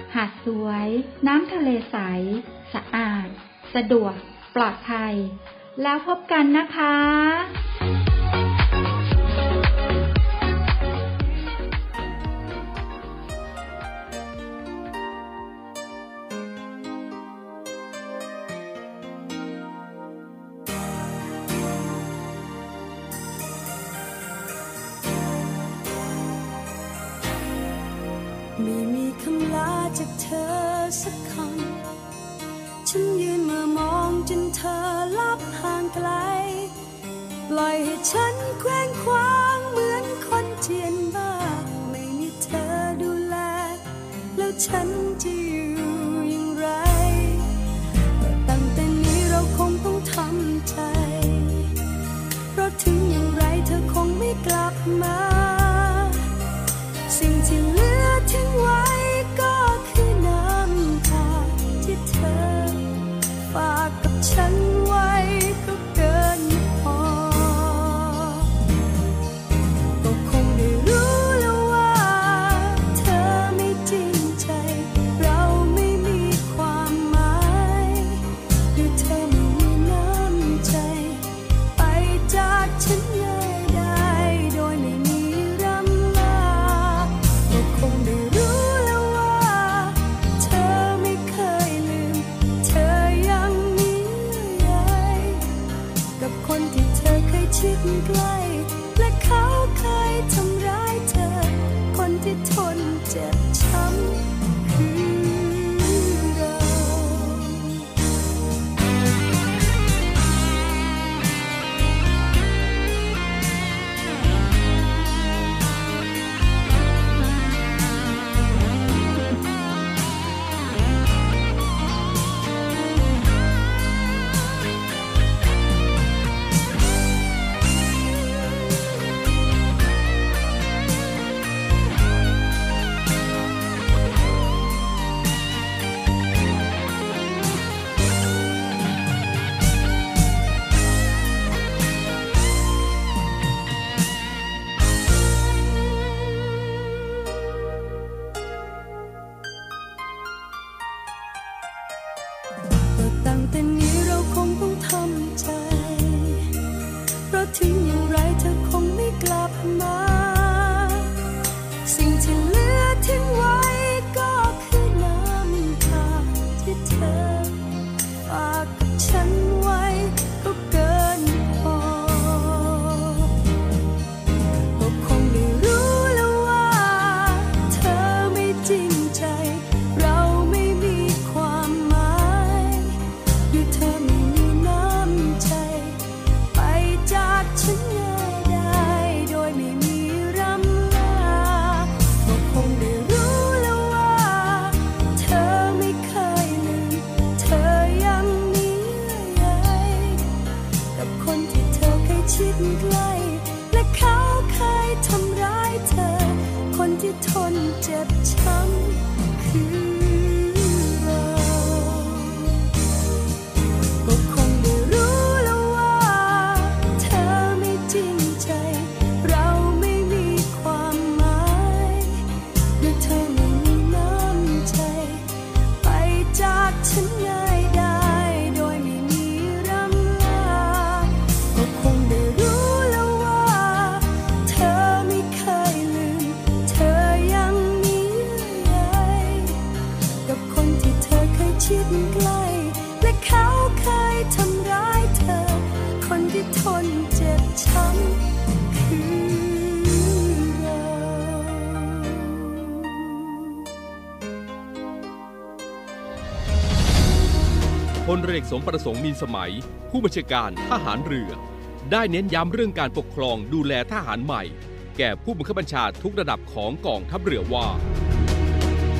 หาดสวย น้ำทะเลใส สะอาด สะดวก ปลอดภัย แล้วพบกันนะคะ
จากเธอสักคำฉันยืนเมื่อมองจนเธอลับห่างไกล ปล่อยให้ฉันแคว้งคว้างเหมือนคนเจียนบ้า ไม่มีเธอดูแล แล้วฉันจะอยู่อย่างไรตั้งแต่นี้เราคงต้องทำใจ เพราะถึงอย่างไรเธอคงไม่กลับมา เอเอก
สมประสงค์มีนสมัย ผู้บัญชาการทหารเรือ ได้เน้นย้ำเรื่องการปกครองดูแลทหารใหม่ แก่ผู้บังคับบัญชาทุกระดับของกองทัพเรือว่า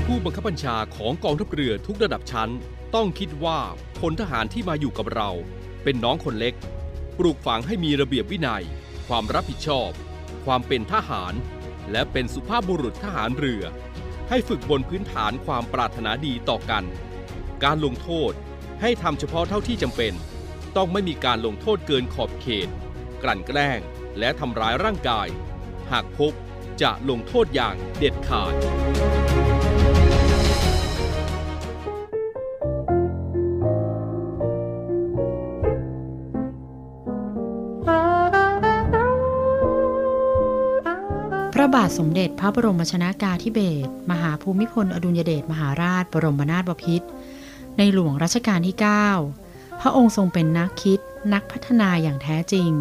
ผู้บังคับบัญชาของกองทัพเรือทุกระดับชั้น ต้องคิดว่าพลทหารที่มาอยู่กับเรา เป็นน้องคนเล็ก ปลูกฝังให้มีระเบียบวินัย ความรับผิดชอบ ความเป็นทหาร และเป็นสุภาพบุรุษทหารเรือ ให้ฝึกบนพื้นฐานความปรารถนาดีต่อกัน การลงโทษ ให้ทำเฉพาะเท่าที่จำเป็น ต้องไม่มีการลงโทษเกินขอบเขต กลั่นแกล้ง และทำร้ายร่างกาย หากพบจะลงโทษอย่างเด็ดขาด
พระบาทสมเด็จพระบรมชนากาธิเบศรมหาภูมิพล อดุลยเดชมหาราช บรมนาถบพิตร ในหลวงรัชกาลที่ 9 พระองค์ทรงเป็นนักคิดนักพัฒนาอย่างแท้จริง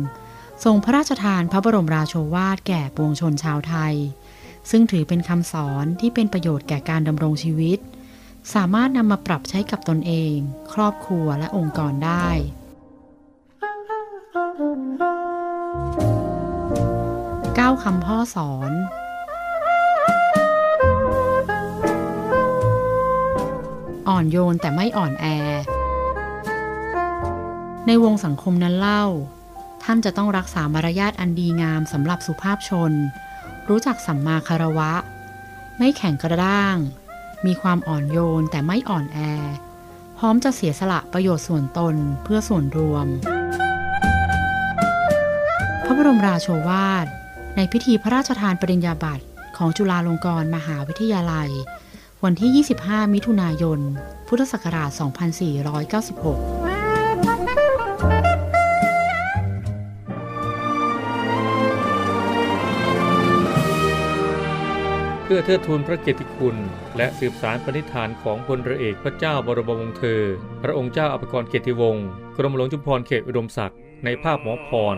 ทรงพระราชทานพระบรมราโชวาทแก่ปวงชนชาวไทย ซึ่งถือเป็นคำสอนที่เป็นประโยชน์แก่การดำรงชีวิต สามารถนำมาปรับใช้กับตนเอง ครอบครัวและองค์กรได้ 9คำพ่อสอน อ่อนโยนแต่ไม่อ่อนแอ ในวงสังคมนั้นเล่า ท่านจะต้องรักษามารยาทอันดีงามสำหรับสุภาพชน รู้จักสัมมาคารวะ ไม่แข็งกระด้าง มีความอ่อนโยนแต่ไม่อ่อนแอ พร้อมจะเสียสละประโยชน์ส่วนตนเพื่อส่วนรวม พระบรมราโชวาท ในพิธีพระราชทานปริญญาบัตรของจุฬาลงกรณ์มหาวิทยาลัย วันที่ 25 มิถุนายน พุทธศักราช 2496
เพื่อเทิดทูนพระเกียรติคุณ และสืบสารปณิธานของพลเรือเอกพระเจ้าบรมวงศ์เธอ พระองค์เจ้าอภิกรเกียรติวงศ์กรมหลวงชุมพรเขตอุดมศักดิ์ในภาพหมอพร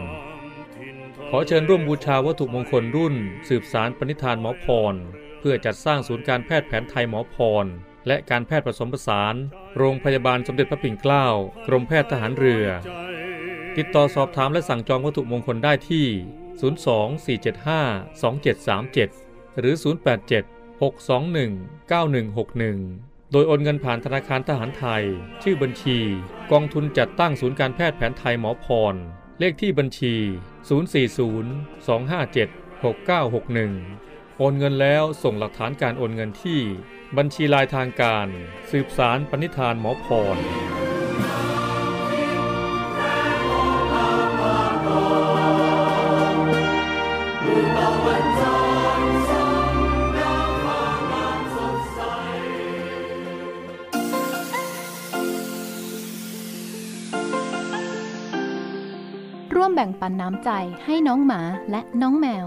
ขอเชิญร่วมบูชาวัตถุมงคลรุ่น สืบสารปณิธานหมอพร เพื่อจัดสร้างศูนย์การแพทย์แผนไทยหมอพร และการแพทย์ผสมผสาน โรงพยาบาลสมเด็จพระปิ่นเกล้ากรมแพทย์ทหารเรือ ติดต่อสอบถามและสั่งจองวัตถุมงคลได้ที่ 024752737 หรือ 087 621 9161โดยโอนเงินผ่านธนาคารทหารไทย ชื่อบัญชี กองทุนจัดตั้งศูนย์การแพทย์แผนไทยหมอพร เลขที่บัญชี 040 257 6961 โอนเงินแล้วส่งหลักฐานการโอนเงินที่ บัญชีลายทางการ สืบสารปณิธานหมอพร
ร่วมแบ่งปันน้ำใจให้น้องหมาและน้องแมว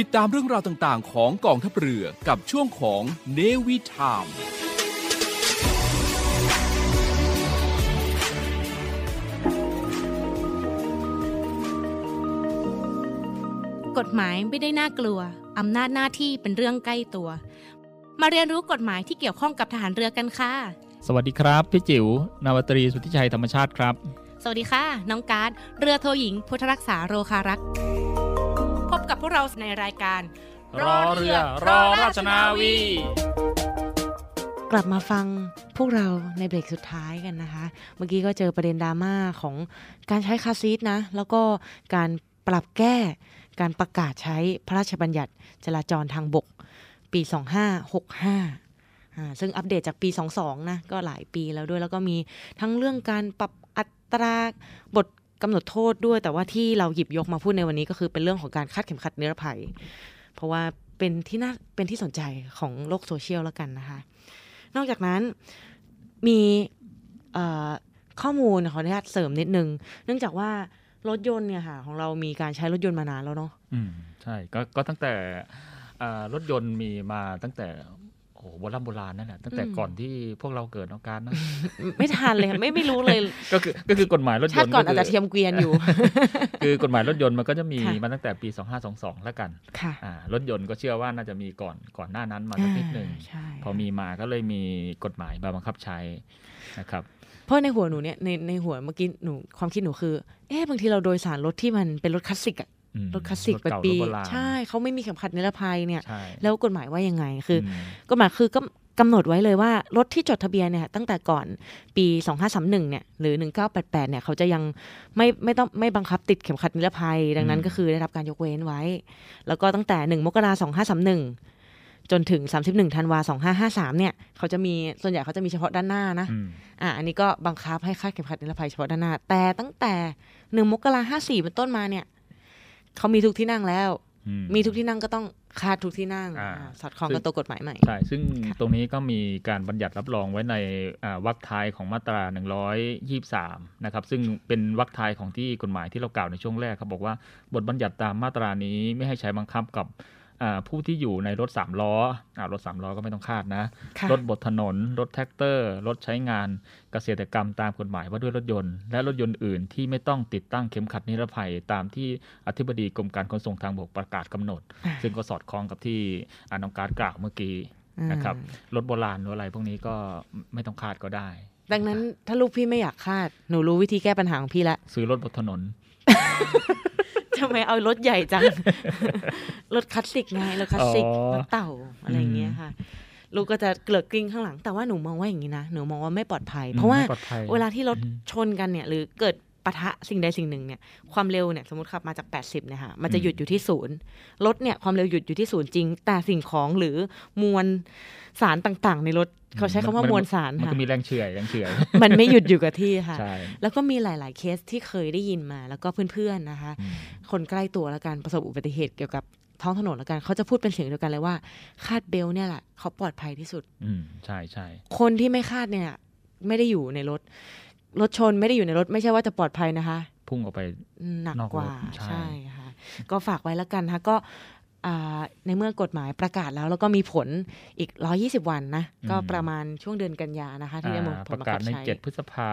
ติดตามเรื่องราวต่างๆ ของกองทัพเรือกับช่วงของเนวิทาม
กฎหมายไม่ได้น่ากลัว อำนาจหน้าที่เป็นเรื่องใกล้ตัว มาเรียนรู้กฎหมายที่เกี่ยวข้องกับทหารเรือกันค่ะ
สวัสดีครับ พี่จิ๋วนาวาตรีสุทธิชัยธรรมชาติครับ
สวัสดีค่ะ น้องการ์ดเรือโทหญิง พุทธรักษาโรคารักษ์ พบกับพวกเราในรายการ
Law เรือ Law ราชนาวี
กลับมาฟังพวกเราในเบรกสุดท้ายกันนะคะ เมื่อกี้ก็เจอประเด็นดราม่าของการใช้คาร์ซีทนะ แล้วก็การปรับแก้การประกาศใช้พระราชบัญญัติจราจรทางบก ปี 2565อ่าซึ่งอัปเดตจากปี 22 นะ ก็หลายปีแล้วด้วย แล้วก็มีทั้งเรื่องการปรับอัตราบท กำหนดโทษด้วย แต่ว่าที่เราหยิบยกมาพูดในวันนี้ก็คือเป็นเรื่องของการคาดเข็มขัดนิรภัย เพราะว่าเป็นที่น่าเป็นที่สนใจของโลกโซเชียลแล้วกันนะคะ นอกจากนั้นมีข้อมูลขออนุญาตเสริมนิดนึง เนื่องจากว่ารถยนต์เนี่ยค่ะของเรามีการใช้รถยนต์มานานแล้วเนาะ
อืมใช่ก็ก็ตั้งแต่รถยนต์มีมาตั้งแต่ โอ้โหโบราณโบราณนั่นแหละตั้งแต่
อืม
ก่อนที่พวกเราเกิดน้องการนะ
ไม่ทันเลยค่ะไม่ไม่รู้เลย
ก็คือก็คือกฎหมายรถย
ชานติ
ต์
ก่อน
คื
อาจจะเทียมเกวียนอยู่
คือกฎหมายรถยนต์มันก็จะมี
ค่ะ
มาตั้งแต่ปี 2522 แล้วกัน
ค่ะ
อ่ารถยนต์ก็เชื่อว่าน่าจะมีก่อนก่อนหน้านั้นมาสักนิดหนึ่ง
อ่าใช่
พอมีมาก็เลยมีกฎหมายมาบังคับใช้นะครับ
เพราะในหัวหนูเนี่ยในในหัวเมื่อกี้หนูความคิดหนูคือ เอ๊ะบางทีเราโดยสารรถที่มันเป็นรถคลาสสิกอะ
อืม
รถคลาสสิก
รถ
แบบ
เก่า
ปี
รถโบราณ
ใช่เขาไม่มีเข็มขัดนิรภัยเนี่ย
ใช่
แล้วกฎหมายว่ายังไงคืออ
ม
กฎหมายคือก็กำหนดไว้เลยว่ารถที่จดทะเบียนเนี่ยตั้งแต่ก่อนปี 2531เนี่ยหรือ 1988เนี่ยเขาจะยังไม่ไม่ต้องไม่บังคับติดเข็มขัดนิรภัย ดังนั้นก็คือได้รับการยกเว้นไว้ แล้วก็ตั้งแต่ 1 มกราคม2531 จนถึง 31ธันวาคม2553เนี่ยเขาจะมีส่วนใหญ่เขาจะมีเฉพาะด้านหน้านะ
อืม
อะอันนี้ก็บังคับให้คาดเข็มขัดนิรภัยเฉพาะด้านหน้า แต่ตั้งแต่ 1 มกราคม54เป็นต้นมาเนี่ย เขามีทุกที่นั่งแล้ว
อืม
มีทุกที่นั่งก็ต้องคาดทุกที่นั่ง
อ่า
อ่าสอดคล้องกับตัวกฎหมายใหม่
ใช่ ซึ่งตรงนี้ก็มีการบัญญัติรับรองไว้ในอ่าวรรคท้ายของมาตรา 123 นะครับ ซึ่งเป็นวรรคท้ายของที่กฎหมายที่เรากล่าวในช่วงแรกเขาบอกว่าบทบัญญัติตามมาตรานี้ไม่ให้ใช้บังคับกับอ่า ผู้ที่อยู่ในรถสามล้ออ่ารถสามล้อก็ไม่ต้องคาดนะ
ค่ะ
รถบดถนน รถแทรกเตอร์ รถใช้งานเกษตรกรรมตามกฎหมายว่าด้วยรถยนต์ และรถยนต์อื่นที่ไม่ต้องติดตั้งเข็มขัดนิรภัยตามที่อธิบดีกรมการขนส่งทางบกประกาศกำหนด
อ่า
ซึ่งก็สอดคล้องกับที่อาน้องการ์ดกล่าวเมื่อกี้นะครับ
อืม
รถโบราณหรืออะไรพวกนี้ก็ไม่ต้องคาดก็ได้
ดังนั้นถ้าลูกพี่ไม่อยากคาดหนูรู้วิธีแก้ปัญหาของพี่ละ
ซื้อรถบดถนน
ทำไมเอารถใหญ่จัง รถคลาสสิกไงรถคลาสสิก
อ๋อ
รถเต่าอะไรอย่างเงี้ยค่ะ ลูกก็จะเกลือกกลิ้งข้างหลัง แต่ว่าหนูมองว่าอย่างนี้นะ หนูมองว่าไม่ปลอดภัย เพราะว่า
ไม่ปลอดภัย
เวลาที่รถชนกันเนี่ย หรือเกิด ปะทะสิ่งใดสิ่งหนึ่งเนี่ยความเร็วเนี่ยสมมติขับมาจาก 80เนี่ยค่ะมันจะหยุดอยู่ที่ศูนย์รถเนี่ยความเร็วหยุดอยู่ที่ศูนย์จริง แต่สิ่งของหรือมวลสารต่างๆ ในรถเขาใช้คำว่ามวลสาร
มัน
ค่ะ
ก็มีแรงเฉื่อยแรงเฉื่อย
มันไม่หยุดอยู่กับที่ค่ะ
ใช่
แล้วก็มีหลาย ๆ เคสที่เคยได้ยินมา แล้วก็เพื่อนๆนะคะ คนใกล้ตัวแล้วกันประสบอุบัติเหตุเกี่ยวกับท้องถนนแล้วกันเขาจะพูดเป็นเสียงเดียวกันเลยว่า คาดเบลต์เนี่ยแหละเขาปลอดภัยที่สุด
อืมใช่ใช่
คนที่ไม่คาดเนี่ย ไม่ได้อยู่ในรถ รถชนไม่ได้อยู่ในรถไม่ใช่ว่าจะปลอดภัยนะคะ
พุ่งออกไป
หนัก
นอก
กว่า
รถใช่
ใช่ค่ะก็ฝากไว้แล้วกันนะคะก็อ่าในเมื่อกฎหมายประกาศแล้ว แล้วก็มีผลอีก 120 วันนะ ก็ประมาณช่วงเดือนกันยานะคะ ที่ได้หมด
อ่า
ผ
ป
ล
ระ
บัง
กา
คั
ศ
บ
ใน
ใช้
เจ็ดพฤษภา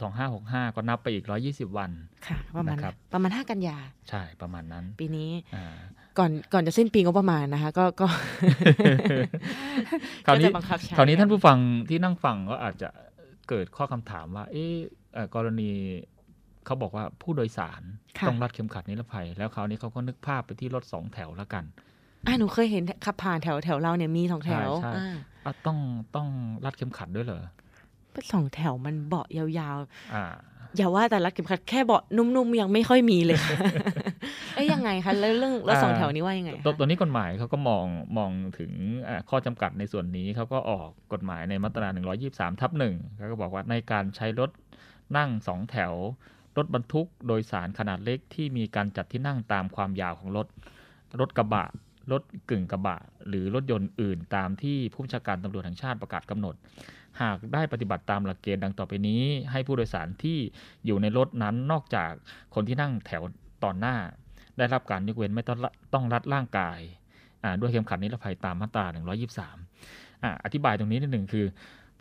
สองห้าหกห้าก็นับไปอีกร้อยี่สิบวัน
ค่ะ ประมาณ
นะครับ
ประมาณ 5 กันยา
ใช่ประมาณนั้น
ปีนี้
อ่า
ก่อนก่อนจะสิ้นปีงบประมาณนะคะ ก็ก็
คราวนี้
ก็จะบังคับใช้
คราวนี้ท่านผู้ฟังที่นั่งฟังก็อาจจะ เกิดข้อคำถามว่า เอ๊ะเอ่อกรณีเขาบอกว่าผู้โดยสาร
ค่ะ
ต้องรัดเข็มขัดนิรภัย แล้วคราวนี้เขาก็นึกภาพไปที่รถสองแถวแล้วกัน
อ่าหนูเคยเห็นขับผ่านแถวแถวเราเนี่ยมีสองแถว
ใช่ใช่
อ่า
อะต้องต้องรัดเข็มขัดด้วยเหรอ
เป็นสองแถวมันเบาะยาว
อ่า
ๆ อย่าว่าแต่รัดเข็มขัดแค่เบาะนุ่มๆ ยังไม่ค่อยมีเลยค่ะเอ้ยยังไงคะแล้วเรื่องรถสองแถวนี้ว่ายังไง
ตัว
คะ
ตัวนี้กฎหมายเขาก็มองมองถึงอ่าข้อจำกัดในส่วนนี้เขาก็ออกกฎหมายในมาตรา 123 ทับหนึ่งเขาก็บอกว่าในการใช้รถนั่งสองแถว รถบรรทุกโดยสารขนาดเล็กที่มีการจัดที่นั่งตามความยาวของรถ รถกระบะรถกึ่งกระบะ หรือรถยนต์อื่นตามที่ผู้บัญชาการตำรวจแห่งชาติประกาศกำหนด หากได้ปฏิบัติตามหลักเกณฑ์ดังต่อไปนี้ ให้ผู้โดยสารที่อยู่ในรถนั้นนอกจากคนที่นั่งแถวตอนหน้า ได้รับการยกเว้นไม่ต้องละต้องรัดร่างกายอ่าด้วยเข็มขัดนิรภัยตามมาตรา 123อ่าอธิบายตรงนี้นิดหนึ่งคือ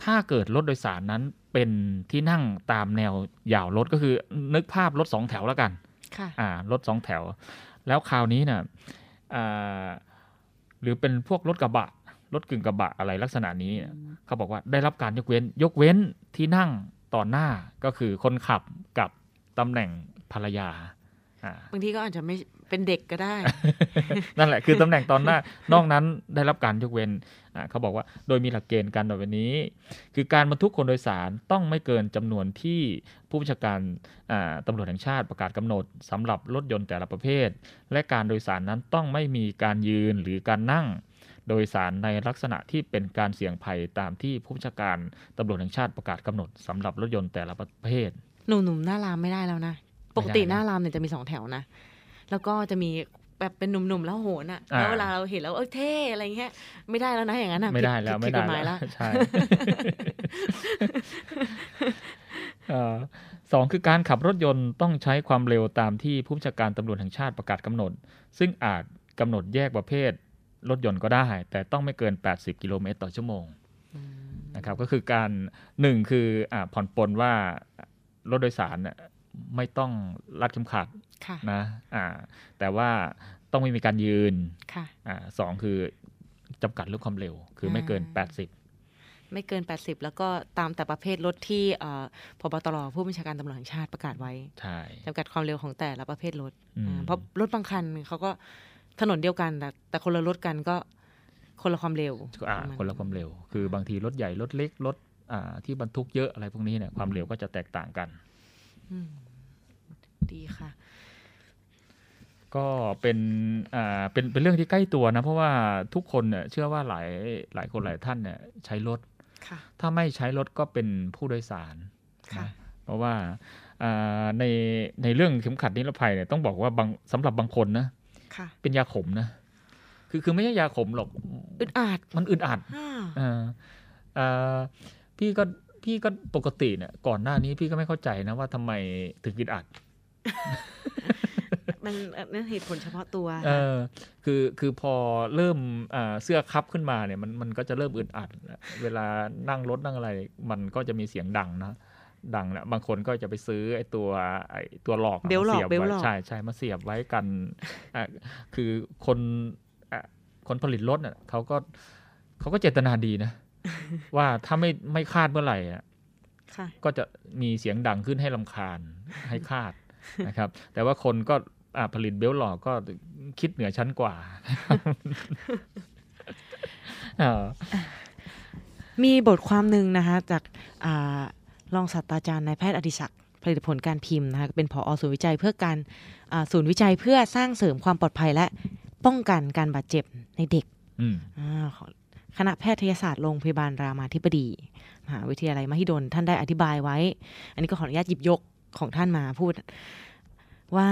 ถ้าเกิดรถโดยสารนั้นเป็นที่นั่งตามแนวยาวรถก็คือนึกภาพรถสองแถวแล้วกัน
ค่ะ
อ่ารถสองแถว แล้วคราวนี้เนี่ยอ่าหรือเป็นพวกรถกระบะ รถกึ่งกระบะอะไรลักษณะนี้เนี่ยเขาบอกว่าได้รับการยกเว้น ยกเว้นที่นั่งต่อหน้าก็คือคนขับกับตำแหน่งภรรยาอ่า
บางทีก็อาจจะไม่เป็นเด็กก็ได้
นั่นแหละคือตำแหน่งตอนหน้า นอกนั้นได้รับการยกเว้นอ่าเขาบอกว่าโดยมีหลักเกณฑ์การแบบนี้ คือการบรรทุกคนโดยสารต้องไม่เกินจำนวนที่ผู้บัญชาการอ่าตำรวจแห่งชาติประกาศกำหนดสำหรับรถยนต์แต่ละประเภท และการโดยสารนั้นต้องไม่มีการยืนหรือการนั่ง โดยสารในลักษณะที่เป็นการเสี่ยงภัยตามที่ผู้บัญชาการตำรวจแห่งชาติประกาศกำหนดสำหรับรถยนต์แต่ละประเภท
หนุ่มๆหน้ารามไม่ได้แล้วนะ ปกติหน้ารามเนี่ยจะมีสองแถวนะ แล้วก็จะมีแบบเป็นหนุ่มๆแล้วโหนอะ
อ่า
แล้วเวลาเราเห็นแล้วเอ้ยเท่อะไรเงี้ยไม่ได้แล้วนะอย่างนั้นอะ
ไม่ได้แล้ว
ผิ
ไม่
ผิ
ได้
กฎหมาย
แล้
แล้วว
ใช่เอ่อสองคือการขับรถยนต์ต้องใช้ความเร็วตามที่ผู้บัญชาการตำรวจแห่งชาติประกาศกำหนด ซึ่งอาจกำหนดแยกประเภท รถยนต์ก็ได้ แต่ต้องไม่เกิน 80 กิโลเมตรต่อชั่วโมงนะครับก็คือการหนึ่งคืออ่าผ่อนปลนว่ารถโดยสารเนี่ยไม่ต้องรัดเข็มขัด
ค่ะ
นะอ่าแต่ว่าต้องไม่มีการยืน
ค่ะ
อ่าสองคือจำกัดเรื่องความเร็ว คือไม่เกิน
อ่า
80
ไม่เกิน 80 แล้วก็ตามแต่ประเภทรถที่เอ่อพบตรผู้บัญชาการตำรวจแห่งชาติประกาศไว้
ใช่
จำกัดความเร็วของแต่ละประเภทรถ
อืม
อ่าเพราะรถบางคันเขาก็ ถนนเดียวกันแต่แต่คนละรถกันก็คนละความเร็ว
อ่าคนละความเร็ว คือบางทีรถใหญ่รถเล็กรถอ่าที่บรรทุกเยอะอะไรพวกนี้เนี่ยความเร็วก็จะแตกต่างกัน
อืมดีค่ะ
ก็เป็นอ่าเป็นเป็นเรื่องที่ใกล้ตัวนะ เพราะว่าทุกคนเนี่ยเชื่อว่าหลายหลายคนหลายท่านเนี่ยใช้รถ
ค่ะ
ถ้าไม่ใช้รถก็เป็นผู้โดยสาร
ค่ะ
นะเพราะว่าอ่าในในเรื่องเข็มขัดนิรภัยเนี่ยต้องบอกว่าบางสำหรับบางคนนะ
ค่ะ
เป็นยาขมนะ คือคือไม่ใช่ยาขมหรอก
อึดอัด
มันอึดอัด
อ่า
เออเอ่อพี่ก็พี่ก็ปกติเนี่ย ก่อนหน้านี้พี่ก็ไม่เข้าใจนะว่าทำไมถึงอึดอัด
มันนั่นเหตุผลเฉพาะตัว
เออคือคือพอเริ่มอ่าเสื้อคับขึ้นมาเนี่ย มันมันก็จะเริ่มอึดอัด เวลานั่งรถนั่งอะไร มันก็จะมีเสียงดังนะ ดังนะบางคนก็จะไปซื้อไอ้ตัวไอ้ตัวหลอกะ
เบลหลอก
มาสียบ
เบล
ไว้
หลอก
ใช่ใช่มาเสียบไว้กันอะคือคนอะคนผลิตรถเน่ะเขาก็เขาก็เจตนาดีนะ ว่าถ้าไม่ไม่คาดเมื่อไหร่อะ
ค่ะ
ก็จะมีเสียงดังขึ้นให้ลำคาญให้คาดนะครับ แต่ว่าคนก็อะผลิตเบลต์หลอกก็คิดเหนือชั้นกว่าอ่า
มีบทความหนึ่งนะคะจากอา รองศาสตราจารย์นายแพทย์อดิศักดิ์ผลิตผลการพิมพ์นะคะเป็นผอศูนย์วิจัยเพื่อการอ่าศูนย์วิจัยเพื่อสร้างเสริมความปลอดภัยและป้องกันการบาดเจ็บในเด็ก
อืม
อาของคณะแพทยศาสตร์โรงพยาบาลรามาธิบดีมหาวิทยาลัยมหิดลท่านได้อธิบายไว้ อันนี้ก็ขออนุญาตหยิบยกของท่านมาพูด ว่า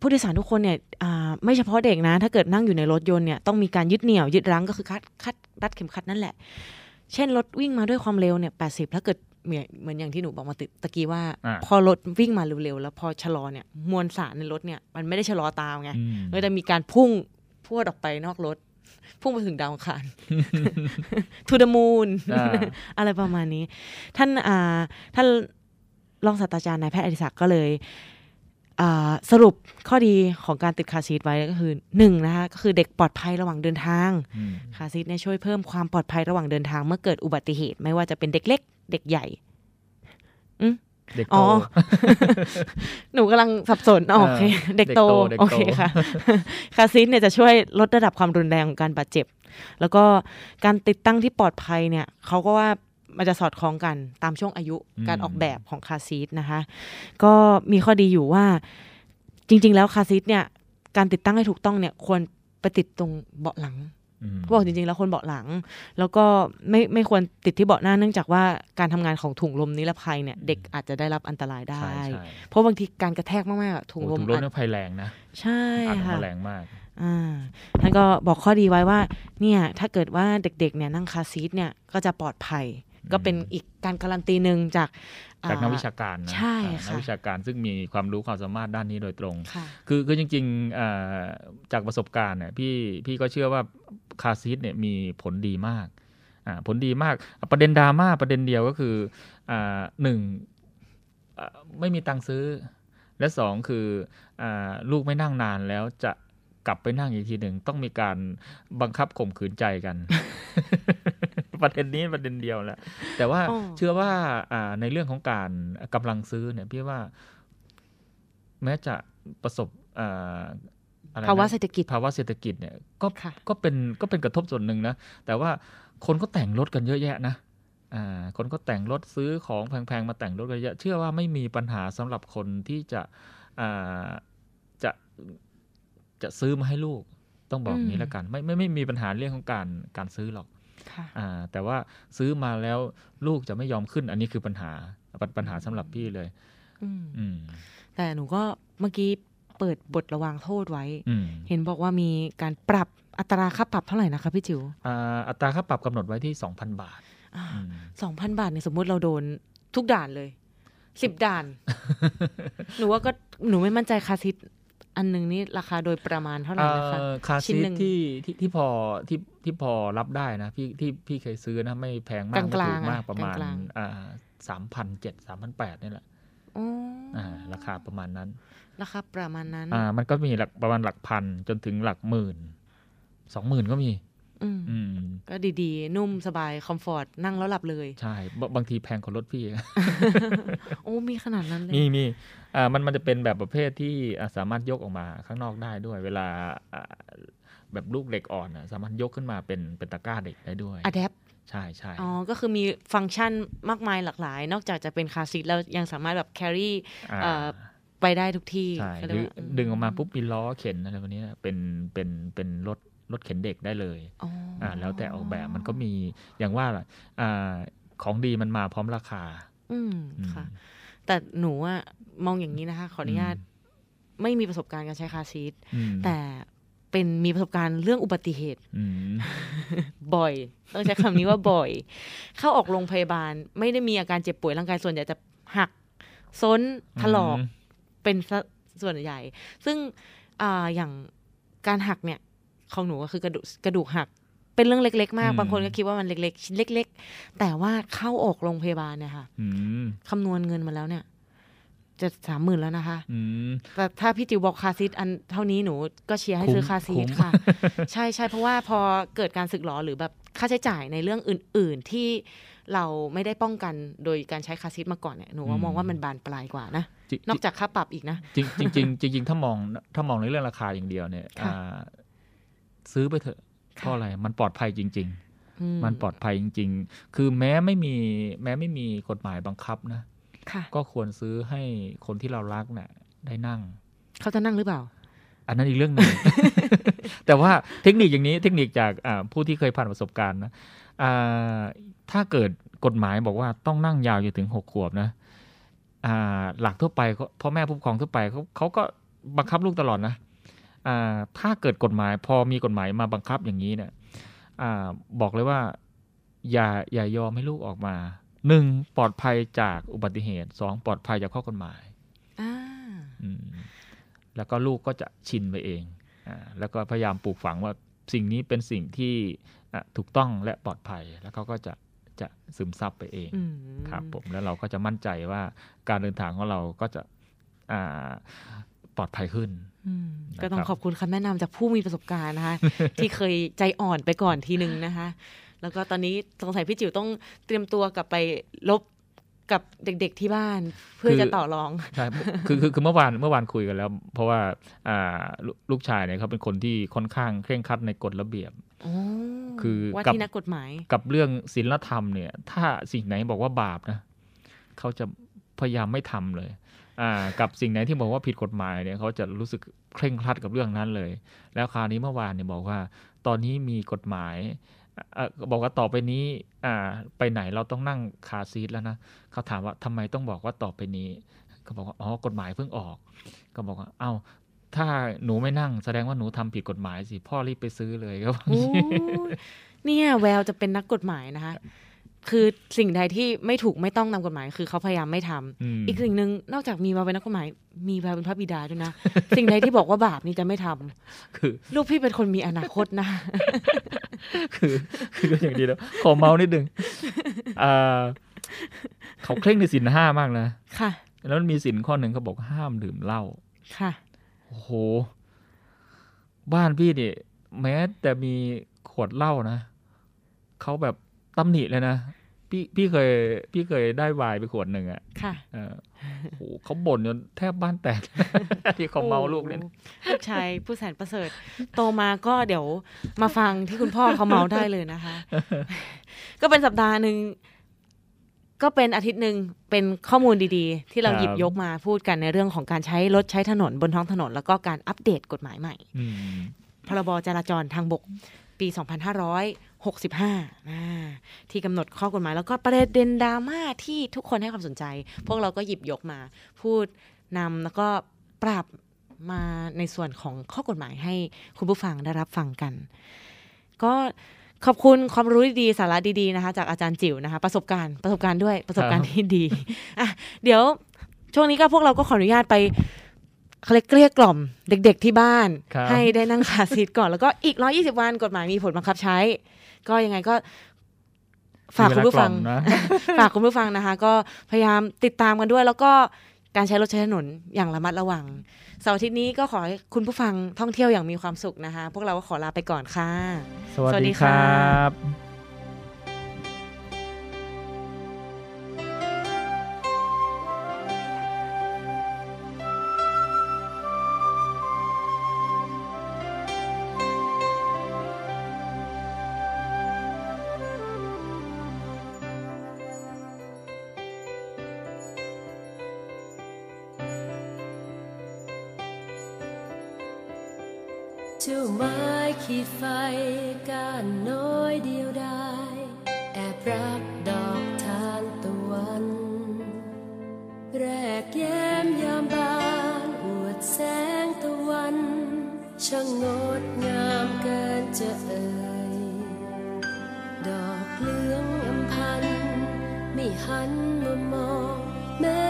ผู้โดยสารทุกคนเนี่ยอ่าไม่เฉพาะเด็กนะ ถ้าเกิดนั่งอยู่ในรถยนต์เนี่ยต้องมีการยึดเหนี่ยวยึดรั้งก็คือคัดคัดรัดเข็มขัดนั่นแหละ เช่นรถวิ่งมาด้วยความเร็วเนี่ยแปดสิบถ้าเกิด เหมือนเหมือนอย่างที่หนูบอกมาตตะกี้ว่า
อ่า
พอรถวิ่งมาเร็วๆ แล้วพอชะลอเนี่ยมวลสารในรถเนี่ยมันไม่ได้ชะลอตามไง
อืม
ก็จะมีการพุ่งพรวดออกไปนอกรถ พุ่งไปถึงดาวอังคาร to the moon
อ่า
อะไรประมาณนี้ ท่านอ่าท่านรองศาสตราจารย์นายแพทย์อดิศักดิ์ก็เลยอ่า สรุปข้อดีของการติดคาร์ซีทไว้ก็คือหนึ่งนะคะก็คือเด็กปลอดภัยระหว่างเดินทาง
อืม
คาร์ซีทเนี่ยช่วยเพิ่มความปลอดภัยระหว่างเดินทางเมื่อเกิดอุบัติเหตุ ไม่ว่าจะเป็นเด็กเล็ก เด็กใหญ่อืม
เด็กโต
อ๋อหนูกำลังสับสนอ๋อโอเค
เออ
เด็กโต
เด็กโต
โอเคค่ะ คาร์ซีทเนี่ยจะช่วยลดระดับความรุนแรงของการบาดเจ็บ แล้วก็การติดตั้งที่ปลอดภัยเนี่ยเขาก็ว่า มันจะสอดคล้องกันตามช่วงอายุ
อืม
การออกแบบของคาร์ซีทนะคะ ก็มีข้อดีอยู่ว่าจริง ๆ แล้วคาร์ซีทเนี่ย การติดตั้งให้ถูกต้องเนี่ย ควรไปติดตรงเบาะหลัง
อืม
เขาบอกจริงๆ แล้วคนเบาะหลัง แล้วก็ไม่ไม่ควรติดที่เบาะหน้าเนื่องจากว่าการทำงานของถุงลมนิรภัยเนี่ย เด็กอาจจะได้รับอันตรายได้
ใช่ใช่
เพราะบางทีการกระแทกมากๆอะถุง
โอ้
ลม
ถุงลม
อาจ
เนี่ยภัยแรงนะ
ใช่
อัดออก
ค่ะ
มาแรงมาก
อ่าท่านก็บอกข้อดีไว้ว่า เนี่ยถ้าเกิดว่าเด็กๆเนี่ยนั่งคาร์ซีทเนี่ยก็จะปลอดภัย ก็เป็นอีกการการันตีหนึ่งจาก
จากนัก
อ่
วิชาการนะ
ใช่
อ่านัก
ค่ะ
วิชาการซึ่งมีความรู้ความสามารถด้านนี้โดยตรง
ค่ะ
คือคือจริงๆอ่าจากประสบการณ์เนี่ยพี่พี่ก็เชื่อว่าคาร์ซีทเนี่ยมีผลดีมากอ่าผลดีมากประเด็นดราม่าประเด็นเดียวก็คืออ่าหนึ่งอ่าไม่มีตังค์ซื้อ และสองคืออาลูกไม่นั่งนานแล้วจะกลับไปนั่งอีกทีหนึ่งต้องมีการบังคับข่มขืนใจกัน ประเด็นนี้ประเด็นเดียวแหละแต่ว่า
อ๋อ
เชื่อว่าอ่าในเรื่องของการกำลังซื้อเนี่ยพี่ว่า แม้จะประสบอ่าอะไรนะ
ภาวะเศรษฐกิจ
ภาวะเศรษฐกิจเนี่ยก็
ค่ะ
ก็เป็นก็เป็นกระทบส่วนหนึ่งนะ แต่ว่าคนก็แต่งรถกันเยอะแยะนะอ่าคนก็แต่งรถซื้อของแพงๆมาแต่งรถกันเยอะ เชื่อว่าไม่มีปัญหาสำหรับคนที่จะอ่าจะจะซื้อมาให้ลูกต้องบอกอย่างนี้แล้วกัน ไม่ไม่ไม่มีปัญหาเรื่องของการการซื้อหรอก
ค่ะ
อ่า แต่ว่าซื้อมาแล้วลูกจะไม่ยอมขึ้น อันนี้คือปัญหาปัญปัญหาสำหรับพี่เลย
อืม
อืม
แต่หนูก็เมื่อกี้เปิดบทระวางโทษไว้
อืม
เห็นบอกว่ามีการปรับอัตราค่าปรับเท่าไหร่นะคะพี่จิ๋ว
อ่าอัตราค่าปรับกำหนดไว้ที่2,000บาท
สองพันบาทเนี่ยสมมุติเราโดนทุกด่านเลยสิบด่าน หนูว่าก็หนูไม่มั่นใจคาร์ซีท อันหนึ่งนี่ราคาโดยประมาณเท่าไหร่นะคะ
เอ่อคาร์ซีท
ชิ้นหนึ่ง
ที่ที่ที่พอที่ที่พอรับได้นะพี่ที่พี่เคยซื้อนะไม่แพงมากไม่
ลางๆ
ถูกมากกลางๆ
อะ
ประมาณ
กลาง
อ่าสามพันเจ็ดสามพันแปดนี่แหละ
อ๋ออ
อ่าราคาประมาณนั้น
ราคาประมาณนั้น
อ่า มันก็มีหลักประมาณหลักพันจนถึงหลักหมื่นสองหมื่นก็มี
อืม
อืม
ก็ดีๆ นุ่มสบาย คอมฟอร์ต นั่งแล้วหลับเลย
ใช่บบางทีแพงกว่ารถพี่
โอ้ มีขนาดนั้นเลย
มีมีอ่า มันมันจะเป็นแบบประเภทที่อ่าสามารถยกออกมาข้างนอกได้ด้วย เวลาอ่าแบบลูกเหล็กอ่อนอะสามารถยกขึ้นมาเป็นเป็นตะกร้าเด็กได้ด้วย
adapt
ใช่ใช่
อ๋อ ก็คือมีฟังก์ชันมากมายหลากหลาย นอกจากจะเป็นคาร์ซีทแล้วยังสามารถแบบ carry
อ่า
เอ่อไปได้ทุกที่
ใช่
ก็เรีย
รือ
ว่า
ดึงออกมาปุ๊บมีล้อเข็นอะไรแบบนี้นะเป็นเป็นเป็นรถรถเข็นเด็กได้เลย
อ๋ออ่า
แล้วแต่ออกแบบมันก็มีอย่างว่าล่ะอ่าของดีมันมาพร้อมราคา
อืม
อืม
ค่ะ แต่หนูอะ มองอย่างนี้นะคะ ขออนุญาตไม่มีประสบการณ์การใช้คาร์ซีท
อืม
แต่เป็นมีประสบการณ์เรื่องอุบัติเหตุ
อืม
บ่อยต้องใช้คำนี้ว่าบ่อย เข้าออกโรงพยาบาล ไม่ได้มีอาการเจ็บป่วยร่างกายส่วนใหญ่จะหักซ้นถลอก
อืม
เป็นซะส่วนใหญ่ ซึ่งอาอย่างการหักเนี่ย ของหนูก็คือกระดูกกระดูกหัก เป็นเรื่องเล็ก ๆ มาก
อืม
บางคนก็คิดว่ามันเล็กๆชิ้นเล็ก ๆ แต่ว่าเข้าออกโรงพยาบาลเนี่ยค่ะ
อืม
คำนวณเงินมาแล้วเนี่ย จะสามหมื่นแล้วนะคะ
อืม
แต่ถ้าพี่จิวบอกคาร์ซีทอันเท่านี้หนูก็เชียร์ให้
คุ้ม
ซื้อคาร์ซีทคุ้
ม
ค่ะ ใช่ใช่เพราะว่าพอเกิดการสึกหรอหรือแบบค่าใช้จ่ายในเรื่องอื่น ๆ ที่เราไม่ได้ป้องกันโดยการใช้คาร์ซีทมาก่อนเนี่ยหนูว่ามองว่ามันบานปลายกว่านะ
จริง
นอกจากค่าปรับอีกนะ
จริงจริงจริงจริงๆถ้ามองถ้ามองในเรื่องราคาอย่างเดียวเนี่ย
ค่ะ
อ่าซื้อไปเถอะเพราะอะไรมันปลอดภัยจริง
อืม
ๆมันปลอดภัยจริง ๆ คือแม้ไม่มีแม้ไม่มีกฎหมายบังคับนะ
ค่ะ
ก็ควรซื้อให้คนที่เรารักเนี่ยได้นั่ง
เขาจะนั่งหรือเปล่า
อันนั้นอีกเรื่องหนึ่ง แต่ว่าเทคนิคอย่างนี้เทคนิคจากอ่าผู้ที่เคยผ่านประสบการณ์นะอ่าถ้าเกิดกฎหมายบอกว่าต้องนั่งยาวอยู่ถึงหกขวบนะอ่าหลักทั่วไปเขาพ่อแม่ผู้ปกครองทั่วไปเขาเขาก็บังคับลูกตลอดนะอ่าถ้าเกิดกฎหมายพอมีกฎหมายมาบังคับอย่างนี้เนี่ยอ่าบอกเลยว่า อย่าอย่ายอมให้ลูกออกมา หนึ่งปลอดภัยจากอุบัติเหตุสองปลอดภัยจากข้อกฎหมาย
อ่า
อืมแล้วก็ลูกก็จะชินไปเองอ่าแล้วก็พยายามปลูกฝังว่าสิ่งนี้เป็นสิ่งที่อะถูกต้องและปลอดภัยแล้วเขาก็จะจะซึมซับไปเอง
อืม
ครับผมแล้วเราก็จะมั่นใจว่าการเดินทางของเราก็จะอ่าปลอดภัยขึ้น
อืม
นะครับ
ก็ต้องขอบคุณคำแนะนำจากผู้มีประสบการณ์นะคะ ที่เคยใจอ่อนไปก่อนทีหนึ่งนะคะ แล้วก็ตอนนี้สงสัยพี่จิ๋วต้องเตรียมตัวกลับไปลบกับเด็กๆที่บ้านเพื่อจะต่อรอง
ใช่คือคือคือเมื่อวานเมื่อวานคุยกันแล้ว เพราะว่าอ่าลูลูกชายเนี่ยเขาเป็นคนที่ค่อนข้างเคร่งครัดในกฎระเบียบ
โอ้
คือ
ว่า
กับ
ที่นักกฎหมาย
กับเรื่องศีลธรรมเนี่ย ถ้าสิ่งไหนบอกว่าบาปนะเขาจะพยายามไม่ทำเลย อ่า กับสิ่งไหนที่บอกว่าผิดกฎหมายเนี่ยเขาจะรู้สึกเคร่งครัดกับเรื่องนั้นเลย แล้วคราวนี้เมื่อวานเนี่ยบอกว่า ตอนนี้มีกฎหมายอะ บอกว่าต่อไปนี้อ่าไปไหนเราต้องนั่งคาซีทแล้วนะเขาถามว่าทำไมต้องบอกว่าต่อไปนี้ก็บอกว่าอ๋อกฎหมายเพิ่งออก ก็บอกว่าเอ้าถ้าหนูไม่นั่งแสดงว่าหนูทำผิดกฎหมายสิพ่อรีบไปซื้อเลยก็บอก
โอ้ยเนี่ยแววจะเป็นนักกฎหมายนะคะ คือสิ่งใดที่ไม่ถูกไม่ต้องตามกฎหมาย คือเขาพยายามไม่ทำ
อืม
อีกสิ่งหนึ่งนอกจากมีแววเป็นนักกฎหมาย มีแววเป็นพระบิดาด้วยนะ สิ่งใดที่บอกว่าบาปนี่จะไม่ทำ
คือ
ลูกพี่เป็นคนมีอนาคตนะ
คือคืออย่างดีแล้วขอเมานิดนึงอ่าเขาเคร่งในสินห้ามากนะ
ค่ะ
แล้วมันมีสินข้อหนึ่งเขาบอกห้ามดื่มเหล้า
ค่ะ
โอ้โห บ้านพี่เนี่ยแม้แต่มีขวดเหล้านะเขาแบบตำหนิเลยนะ พี่พี่เคย พี่เคยได้ไวน์ไปขวดหนึ่งอะ
ค่ะ
เออโอ้โหเขาบ่นจนแทบบ้านแตก ที่เขาเมาลูกเนี่ย
โอ้ลูกชายผู้แสนประเสริฐ โตมาก็เดี๋ยวมาฟังที่คุณพ่อเขาเมาได้เลยนะคะ ก็เป็นสัปดาห์หนึ่งก็เป็นอาทิตย์หนึ่งเป็นข้อมูลดีๆ ที่เรา
ครับ
หยิบยกมาพูดกันในเรื่องของการใช้รถใช้ถนนบนท้องถนน แล้วก็การอัปเดตกฎหมายใหม่
อืม
พรบจราจรทางบก ปี 2565 ที่กำหนดข้อกฎหมาย แล้วก็ประเด็นดราม่าที่ทุกคนให้ความสนใจ พวกเราก็หยิบยกมา พูดนำแล้วก็ปรับมาในส่วนของข้อกฎหมายให้คุณผู้ฟังได้รับฟังกัน ก็ขอบคุณความรู้ดีๆสาระดีๆนะคะ จากอาจารย์จิ๋วนะคะ ประสบการณ์ประสบการณ์ด้วยประสบการณ์ที่ดีอะเดี๋ยวช่วงนี้ก็พวกเราก็ขออนุญาตไป เขาเรียกเกลี้ยกล่อมเด็กๆที่บ้าน
ครับ
ให้ได้นั่งคาร์ซีทก่อนแล้วก็อีก 120 วันกฎหมายมีผลบังคับใช้ ก็ยังไงก็ฝากคุณผู้ฟัง
มีเวลากล่อมนะ
ฝากคุณผู้ฟังนะคะ ก็พยายามติดตามกันด้วย แล้วก็การใช้รถใช้ถนนอย่างระมัดระวังเสาร์อาทิตย์นี้ก็ขอให้คุณผู้ฟังท่องเที่ยวอย่างมีความสุขนะคะ พวกเราก็ขอลาไปก่อนค่ะ
สวัสดีครับ
ขีดไฟก้านน้อยเดียวได้แอบรักดอกทานตะวัน แรกแย้มยามบานอวดแสงตะวันช่างงดงามเกินจะเอ่ยดอกเหลืองอำพันไม่หันมามองแม่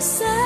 แ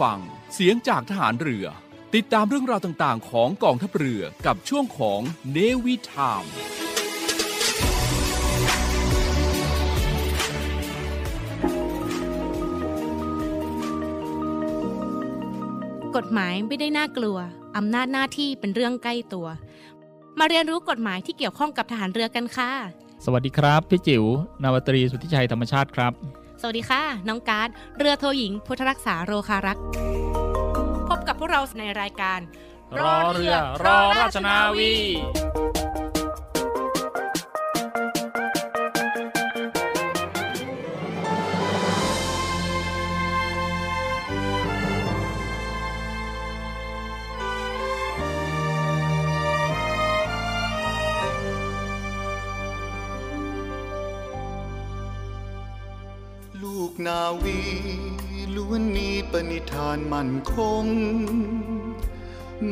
ฟัง เสียงจากทหารเรือ ติดตาม
เรื่องราวต่างๆ ของกองทัพเรือกับช่วงของเนวิทาม
กฎหมายไม่ได้น่ากลัว อำนาจหน้าที่เป็นเรื่องใกล้ตัว มาเรียนรู้กฎหมายที่เกี่ยวข้องกับทหารเรือกันค่ะ
สวัสดีครับ พี่จิ๋วนาวาตรีสุทธิชัยธรรมชาติครับ
สวัสดีค่ะ น้องการ์ดเรือโทหญิง พุทธรักษาโรคารัก พบกับพวกเราในรายการ
รอเรือรอราชนาวี
ณิธานมั่นคง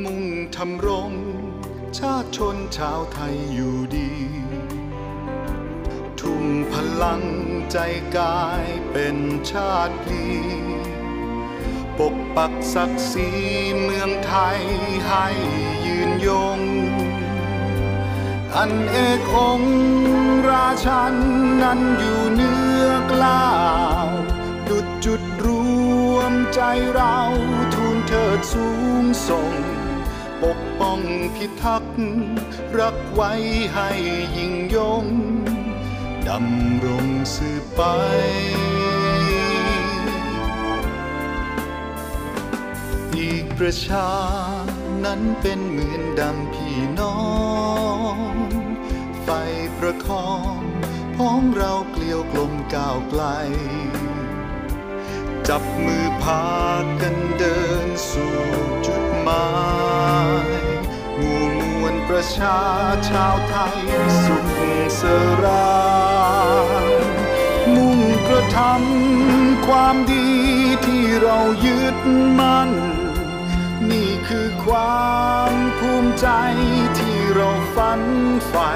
มุ่งทำรง ชาติชนชาวไทยอยู่ดี ทุ่มพลังใจกายเป็นชาติพีปกปักศักดิ์ศรีเมืองไทยให้ยืนยง อันเอกองราชันนั้นอยู่เนื้อกล้า ใจเราทูลเถิดสูงส่ง ปกป้องพิทักษ์รักไว้ให้ยิ่งยง ดำรงสืบไป อีกประชานั้นเป็นเหมือนดังพี่น้องไฟประคองพ้องเราเกลียวกลมก้าวไกล จับมือพากันเดินสู่จุดหมายหมู่มวลประชาชาวไทยสุขสรานมุ่งกระทำความดีที่เรายึดมั่น นี่คือความภูมิใจที่เราฝันใฝ่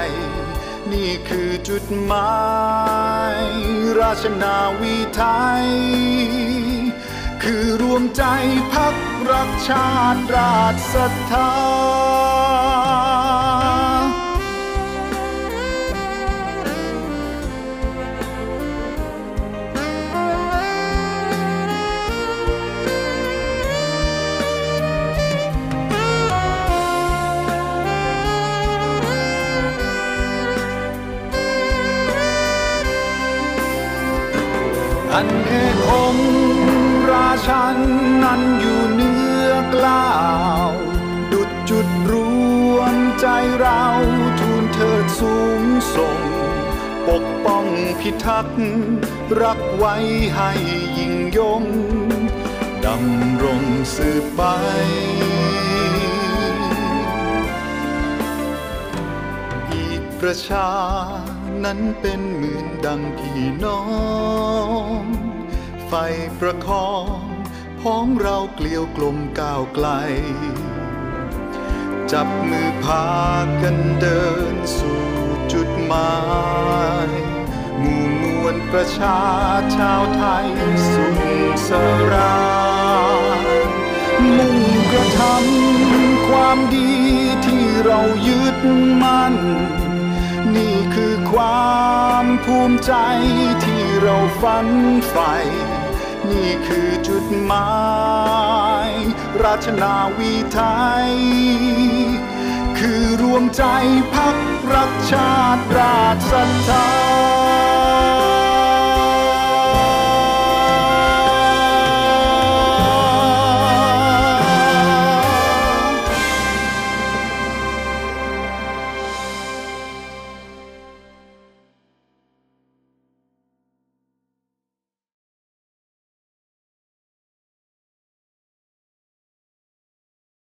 นี่คือจุดหมาย ราชนาวีไทย คือรวมใจพักรักชาติราชศรัทธา ราชันนั้นอยู่เนื้อกล้าว ดุดจุดรวมใจเราทูลเถิดสูงส่ง ปกป้องพิทักษ์รักไว้ให้ยิ่งยง ดำรงสืบไปอีกประชานั้นเป็นเหมือนดังพี่น้อง ไฟประคอง พ้องเราเกลียวกลมก้าวไกล จับมือพากันเดินสู่จุดหมายหมู่มวลประชาชาวไทยสุขสรานมุ่งกระทำความดีที่เรายึดมั่น นี่คือความภูมิใจที่เราฝันใฝ่ นี่คือจุดหมาย ราชนาวีไทย คือรวมใจพักรักชาติราชศรัทธา